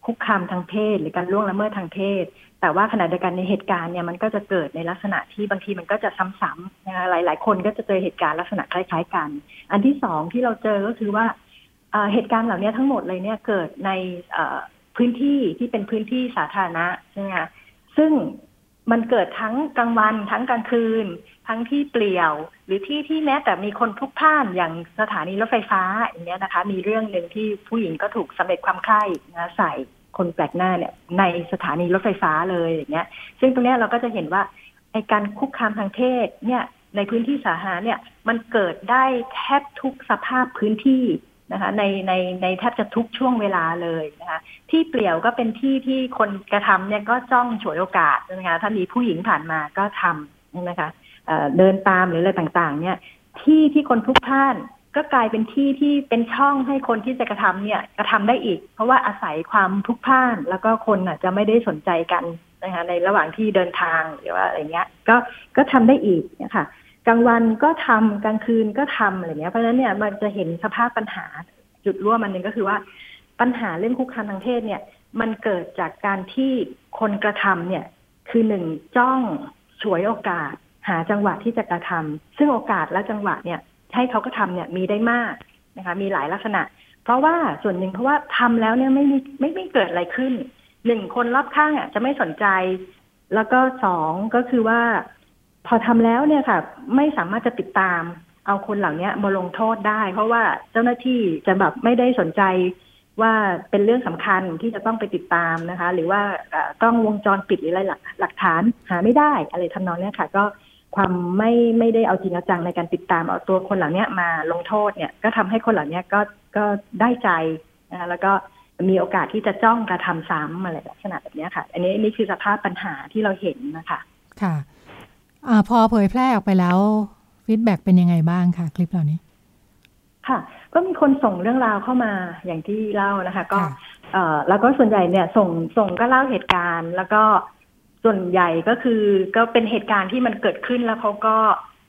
คุกคามทางเพศ หรือการล่วงละเมิดทางเพศ แต่ว่าขณะเดียวกันในเหตุการณ์เนี่ยมันก็จะเกิดในลักษณะที่บางทีมันก็จะซ้ำๆนะคะหลาย ๆ คนก็จะเจอเหตุการณ์ลักษณะคล้าย ๆ กัน อันที่สองที่เราเจอก็คือว่าเหตุการณ์เหล่านี้ทั้งหมดเลยเนี่ยเกิดในพื้นที่ที่เป็นพื้นที่สาธารณะใช่ไหมคะซึ่ง มันเกิดทั้งกลางวันทั้งกลางคืน ทั้งที่เปลี่ยว หรือที่ที่แม้แต่มีคนพลุกพล่านอย่างสถานีรถไฟฟ้าอย่างเงี้ยนะคะ มีเรื่องหนึ่งที่ผู้หญิงก็ถูกสำเร็จความใคร่นะใส่คนแปลกหน้าเนี่ยในสถานีรถไฟฟ้าเลยอย่างเงี้ย ซึ่งตรงเนี้ยเราก็จะเห็นว่าไอการคุกคามทางเพศเนี่ยในพื้นที่สาธารณะเนี่ยมันเกิดได้แทบทุกสภาพพื้นที่ นะคะในในในแทบจะทุกช่วงเวลาเลยนะคะที่เปลี่ยวก็เป็นที่ที่คนกระทำเนี่ยก็จ้องฉวยโอกาสนะคะถ้ามีผู้หญิงผ่านมาก็ทำนะคะเดินตามหรืออะไรต่างๆ เนี่ยที่ที่คนทุกท่านก็กลายเป็นที่ที่เป็นช่องให้คนที่จะกระทำเนี่ยกระทำได้อีก เพราะว่าอาศัยความทุกข่าน แล้วก็คนอะจะไม่ได้สนใจกันนะคะในระหว่างที่เดินทางหรือว่าอะไรเงี้ยก็ก็ทำได้อีกนะคะ กลางวันก็ทำกลางคืนก็ทำอะไรเงี้ยเพราะฉะนั้นเนี่ยมันจะเห็นสภาพปัญหาจุดร่วมมันหนึ่งก็คือว่าปัญหาเรื่องคุกคามทางเพศเนี่ย มันเกิดจากการที่คนกระทำเนี่ย คือหนึ่งจ้องฉวยโอกาส หาจังหวะที่จะกระทำซึ่งโอกาสและจังหวะเนี่ย ให้เขาก็ทำเนี่ยมีได้มากนะคะ มีหลายลักษณะ เพราะว่าส่วนหนึ่งเพราะว่าทำแล้วเนี่ยไม่มีไม่ไม่เกิดอะไรขึ้นหนึ่งคนรอบข้างอะจะไม่สนใจ แล้วก็สองก็คือว่า พอทำแล้วเนี่ยค่ะ ไม่สามารถจะติดตาม เอาคนเหล่านี้มาลงโทษได้ เพราะว่าเจ้าหน้าที่จะแบบไม่ได้สนใจว่าเป็นเรื่องสำคัญที่จะต้องไปติดตามนะคะ หรือว่าต้องวงจรปิดหรืออะไรหลักฐานหาไม่ได้อะไรทำนองนี้ค่ะ ก็ความไม่ไม่ได้เอาจริงเอาจังในการติดตามเอาตัวคนเหล่านี้มาลงโทษเนี่ย ก็ทำให้คนเหล่านี้ก็ก็ได้ใจนะแล้วก็มีโอกาสที่จะจ้องกระทำซ้ำอะไรลักษณะแบบนี้ค่ะ อันนี้นี่คือสภาพปัญหาที่เราเห็นนะคะ ค่ะ อพอเผยแพร่ออกไปแล้วฟีดแบ็เป็นยังไงบ้างคะคลิปเหล่านี้ ค่ะ ก็มีคนส่งเรื่องราวเข้ามาอย่างที่เล่านะคะ ก็เอ่อแล้วก็ส่วนใหญ่เนี่ยส่งส่งก็เล่าเหตุการณ์ แล้วก็ส่วนใหญ่ก็คือก็เป็นเหตุการณ์ที่มันเกิดขึ้นแล้วเขาก็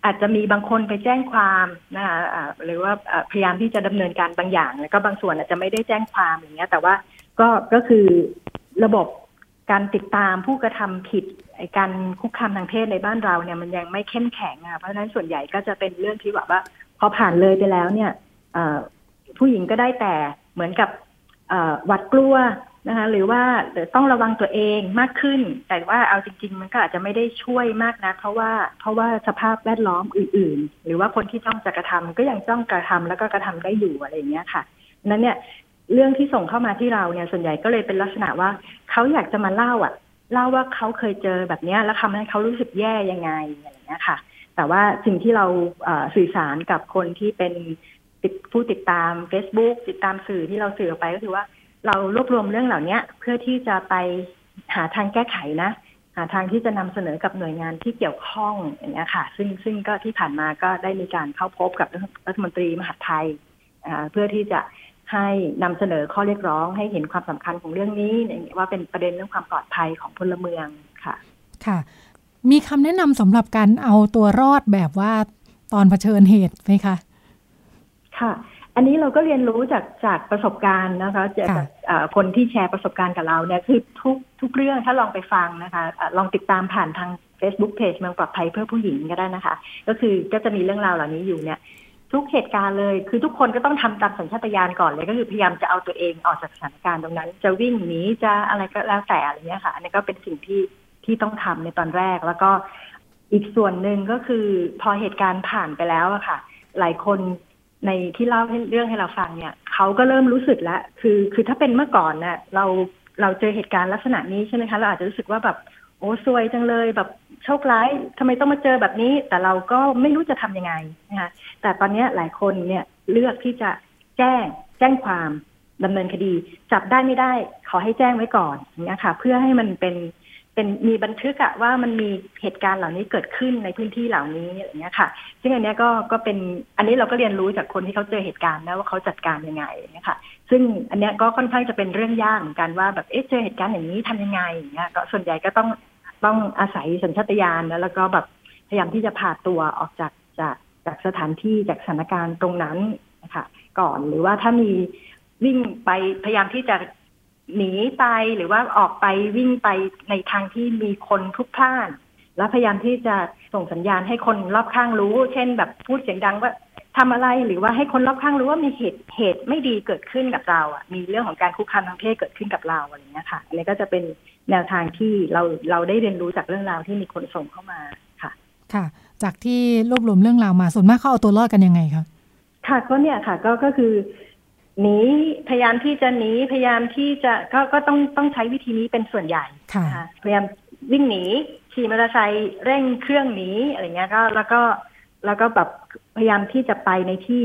อาจจะมีบางคนไปแจ้งความนะคะหรือว่าพยายามที่จะดำเนินการบางอย่าง แล้วก็บางส่วนอาจจะไม่ได้แจ้งความอย่างเงี้ย แต่ว่าก็ก็คือระบบการติดตามผู้กระทำผิด การคุกคามทางเพศในบ้านเราเนี่ยมันยังไม่เข้มแข็งอะเพราะฉะนั้นส่วนใหญ่ก็จะเป็นเรื่องที่แบบว่า พอผ่านเลยไปแล้วเนี่ยผู้หญิงก็ได้แต่เหมือนกับหวัดกลัวนะคะหรือว่าต้องระวังตัวเองมากขึ้น แต่ว่าเอาจริง ๆ มันก็อาจจะไม่ได้ช่วยมากนะเพราะว่าเพราะว่าสภาพแวดล้อมอื่น ๆ หรือว่าคนที่ต้องจะกระทำก็ยังต้องกระทำแล้วก็กระทำได้อยู่อะไรอย่างเงี้ยค่ะนั้นเนี่ยเรื่องที่ส่งเข้ามาที่เราเนี่ยส่วนใหญ่ก็เลยเป็นลักษณะว่าเขาอยากจะมาเล่าอะ เล่าว่าเขาเคยเจอแบบนี้แล้วทำให้เขารู้สึกแย่ยังไงอะไรอย่างเงี้ยค่ะ แต่ว่าสิ่งที่เราสื่อสารกับคนที่เป็นผู้ติดตาม Facebook ติดตามสื่อที่เราสื่อออกไปก็คือว่าเรารวบรวมเรื่องเหล่านี้เพื่อที่จะไปหาทางแก้ไขนะ หาทางที่จะนำเสนอกับหน่วยงานที่เกี่ยวข้องอย่างนี้ยค่ะ ซึ่งซึ่งก็ที่ผ่านมาก็ได้มีการเข้าพบกับรัฐมนตรีมหาดไทยเพื่อที่จะ ให้นำเสนอข้อเรียกร้องให้เห็นความสำคัญของเรื่องนี้ว่าเป็นประเด็นเรื่องความปลอดภัยของพลเมืองค่ะ ค่ะ มีคำแนะนำสำหรับการเอาตัวรอดแบบว่าตอนเผชิญเหตุไหมคะ ค่ะ อันนี้เราก็เรียนรู้จากจากประสบการณ์นะคะจากคนที่แชร์ประสบการณ์กับเราเนี่ยคือทุกทุกเรื่องถ้าลองไปฟังนะคะลองติดตามผ่านทาง Facebook Page เมืองปลอดภัยเพื่อผู้หญิงก็ได้นะคะ ก็คือก็จะมีเรื่องราวเหล่านี้อยู่เนี่ย ทุกเหตุการณ์เลย คือทุกคนก็ต้องทำตามสัญชาตญาณก่อนเลยก็คือพยายามจะเอาตัวเองออกจากสถานการณ์ตรงนั้น จะวิ่งหนีจะอะไรก็แล้วแต่อะไรเงี้ยค่ะ อันนี้ก็เป็นสิ่งที่ที่ต้องทำในตอนแรก แล้วก็อีกส่วนหนึ่งก็คือพอเหตุการณ์ผ่านไปแล้วอะค่ะ หลายคนในที่เล่าเรื่องให้เราฟังเนี่ยเขาก็เริ่มรู้สึกแล้วคือคือถ้าเป็นเมื่อก่อนเนะ่ยเราเราเจอเหตุการณ์ลักษณะนี้ใช่ไหมคะเราอาจจะรู้สึกว่าแบบ โอ้ซวยจังเลยแบบโชคร้ายทำไมต้องมาเจอแบบนี้ แต่เราก็ไม่รู้จะทํำยังไงนะคะแต่ตอนนี้หลายคนเนี่ยเลือกที่จะแจ้งแจ้งความดำเนินคดี จับได้ไม่ได้ขอให้แจ้งไว้ก่อนอย่างเงี้ยค่ะ เพื่อให้มันเป็น เป็นมีบันทึกอะว่ามันมีเหตุการณ์เหล่านี้เกิดขึ้นในพื้นที่เหล่านี้อย่างเงี้ยค่ะ ซึ่งอันนี้ก็ก็เป็นอันนี้เราก็เรียนรู้จากคนที่เขาเจอเหตุการณ์นะว่าเขาจัดการยังไงเงี้ยค่ะ ซึ่งอันนี้ก็ค่อนข้างจะเป็นเรื่องยากเหมือนกันว่าแบบเอ๊ะเจอเหตุการณ์อย่างนี้ทำยังไงอย่างเงี้ยก็ส่วนใหญ่ก็ต้องต้องอาศัยสัญชาตญาณแล้วก็แบบพยายามที่จะพาตัวออกจากจากจากสถานที่จากสถานการณ์ตรงนั้นนะคะก่อนหรือว่าถ้ามีวิ่งไปพยายามที่จะ หนีไปหรือว่าออกไปวิ่งไปในทางที่มีคนทุกท่าน แล้วพยายามที่จะส่งสัญญาณให้คนรอบข้างรู้ เช่น แบบพูดเสียงดังว่าทำอะไรหรือว่าให้คนรอบข้างรู้ว่ามีเหตุเหตุไม่ดีเกิดขึ้นกับเราอะ มีเรื่องของการคุกคามทางเพศเกิดขึ้นกับเราอะไรเงี้ยค่ะ อันนี้ก็จะเป็นแนวทางที่เราเราได้เรียนรู้จากเรื่องราวที่มีคนส่งเข้ามาค่ะ ค่ะ จากที่รวบรวมเรื่องราวมาส่วนมากเขาเอาตัวรอดกันยังไงคะค่ะก็เนี่ยค่ะ ก็ก็คือ หนีพยายามที่จะหนีพยายามที่จะก็ก็ต้องต้องใช้วิธีนี้เป็นส่วนใหญ่ค่ะพยายามวิ่งหนีขี่มอเตอร์ไซค์เร่งเครื่องหนีอะไรเงี้ยก็แล้วก็แล้วก็แบบพยายามที่จะไปในที่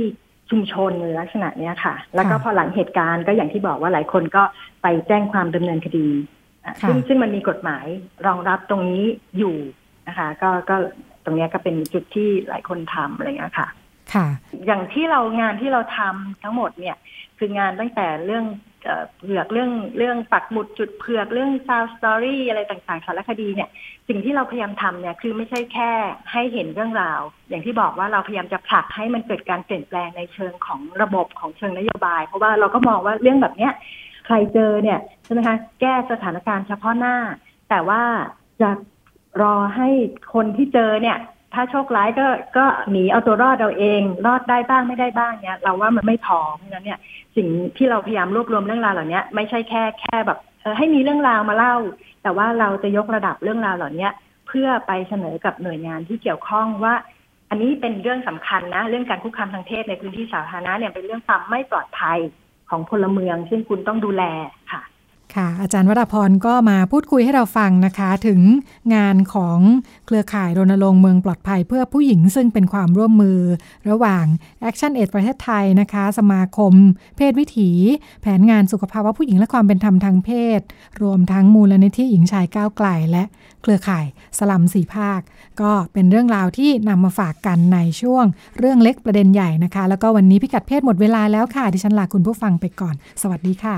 ชุมชนในลักษณะเนี้ยค่ะ แล้วก็พอหลังเหตุการณ์ก็อย่างที่บอกว่าหลายคนก็ไปแจ้งความดำเนินคดีซึ่งซึ่งมันมีกฎหมายรองรับตรงนี้อยู่นะคะ ก็ก็ตรงนี้ก็เป็นจุดที่หลายคนทำอะไรเงี้ยค่ะ ค่ะ อย่างที่เรางานที่เราทำทั้งหมดเนี่ย คืองานตั้งแต่เรื่องเผือกเรื่องเรื่องปักหมุดจุดเผือกเรื่องซาวสตอรี่อะไรต่างๆสารคดีเนี่ย สิ่งที่เราพยายามทำเนี่ยคือไม่ใช่แค่ให้เห็นเรื่องราว อย่างที่บอกว่าเราพยายามจะผลักให้มันเกิดการเปลี่ยนแปลงในเชิงของระบบของเชิงนโยบาย เพราะว่าเราก็มองว่าเรื่องแบบเนี้ยใครเจอเนี่ยใช่ไหมคะแก้สถานการณ์เฉพาะหน้า แต่ว่าจะรอให้คนที่เจอเนี่ย ถ้าโชคร้ายก็ก็หนีเอาตัวรอดเราเอง รอดได้บ้างไม่ได้บ้างเนี่ยเราว่ามันไม่พอเพราะฉะนั้นเนี่ยสิ่งที่เราพยายามรวบรวมเรื่องราวเหล่านี้ไม่ใช่แค่แค่แบบให้มีเรื่องราวมาเล่า แต่ว่าเราจะยกระดับเรื่องราวเหล่านี้เพื่อไปเสนอกับหน่วยงานที่เกี่ยวข้องว่า อันนี้เป็นเรื่องสำคัญนะ เรื่องการคุกคามทางเพศในพื้นที่สาธารณะเนี่ยเป็นเรื่องความไม่ปลอดภัยของพลเมือง ซึ่งคุณต้องดูแลค่ะ ค่ะ อาจารย์วราพรก็มาพูดคุยให้เราฟังนะคะ ถึงงานของเครือข่ายรณรงค์เมืองปลอดภัยเพื่อผู้หญิงซึ่งเป็นความร่วมมือ ระหว่าง Action Aid ประเทศไทยนะคะ สมาคม เพศวิถี แผนงานสุขภาวะผู้หญิงและความเป็นธรรมทางเพศ รวมทั้งมูลนิธิหญิงชายก้าวไกล และเครือข่ายสลัมสี่ภาค ก็เป็นเรื่องราวที่นำมาฝากกันในช่วง เรื่องเล็กประเด็นใหญ่นะคะ แล้วก็วันนี้พิกัดเพศหมดเวลาแล้วค่ะดิฉันลาคุณผู้ฟังไปก่อน สวัสดีค่ะ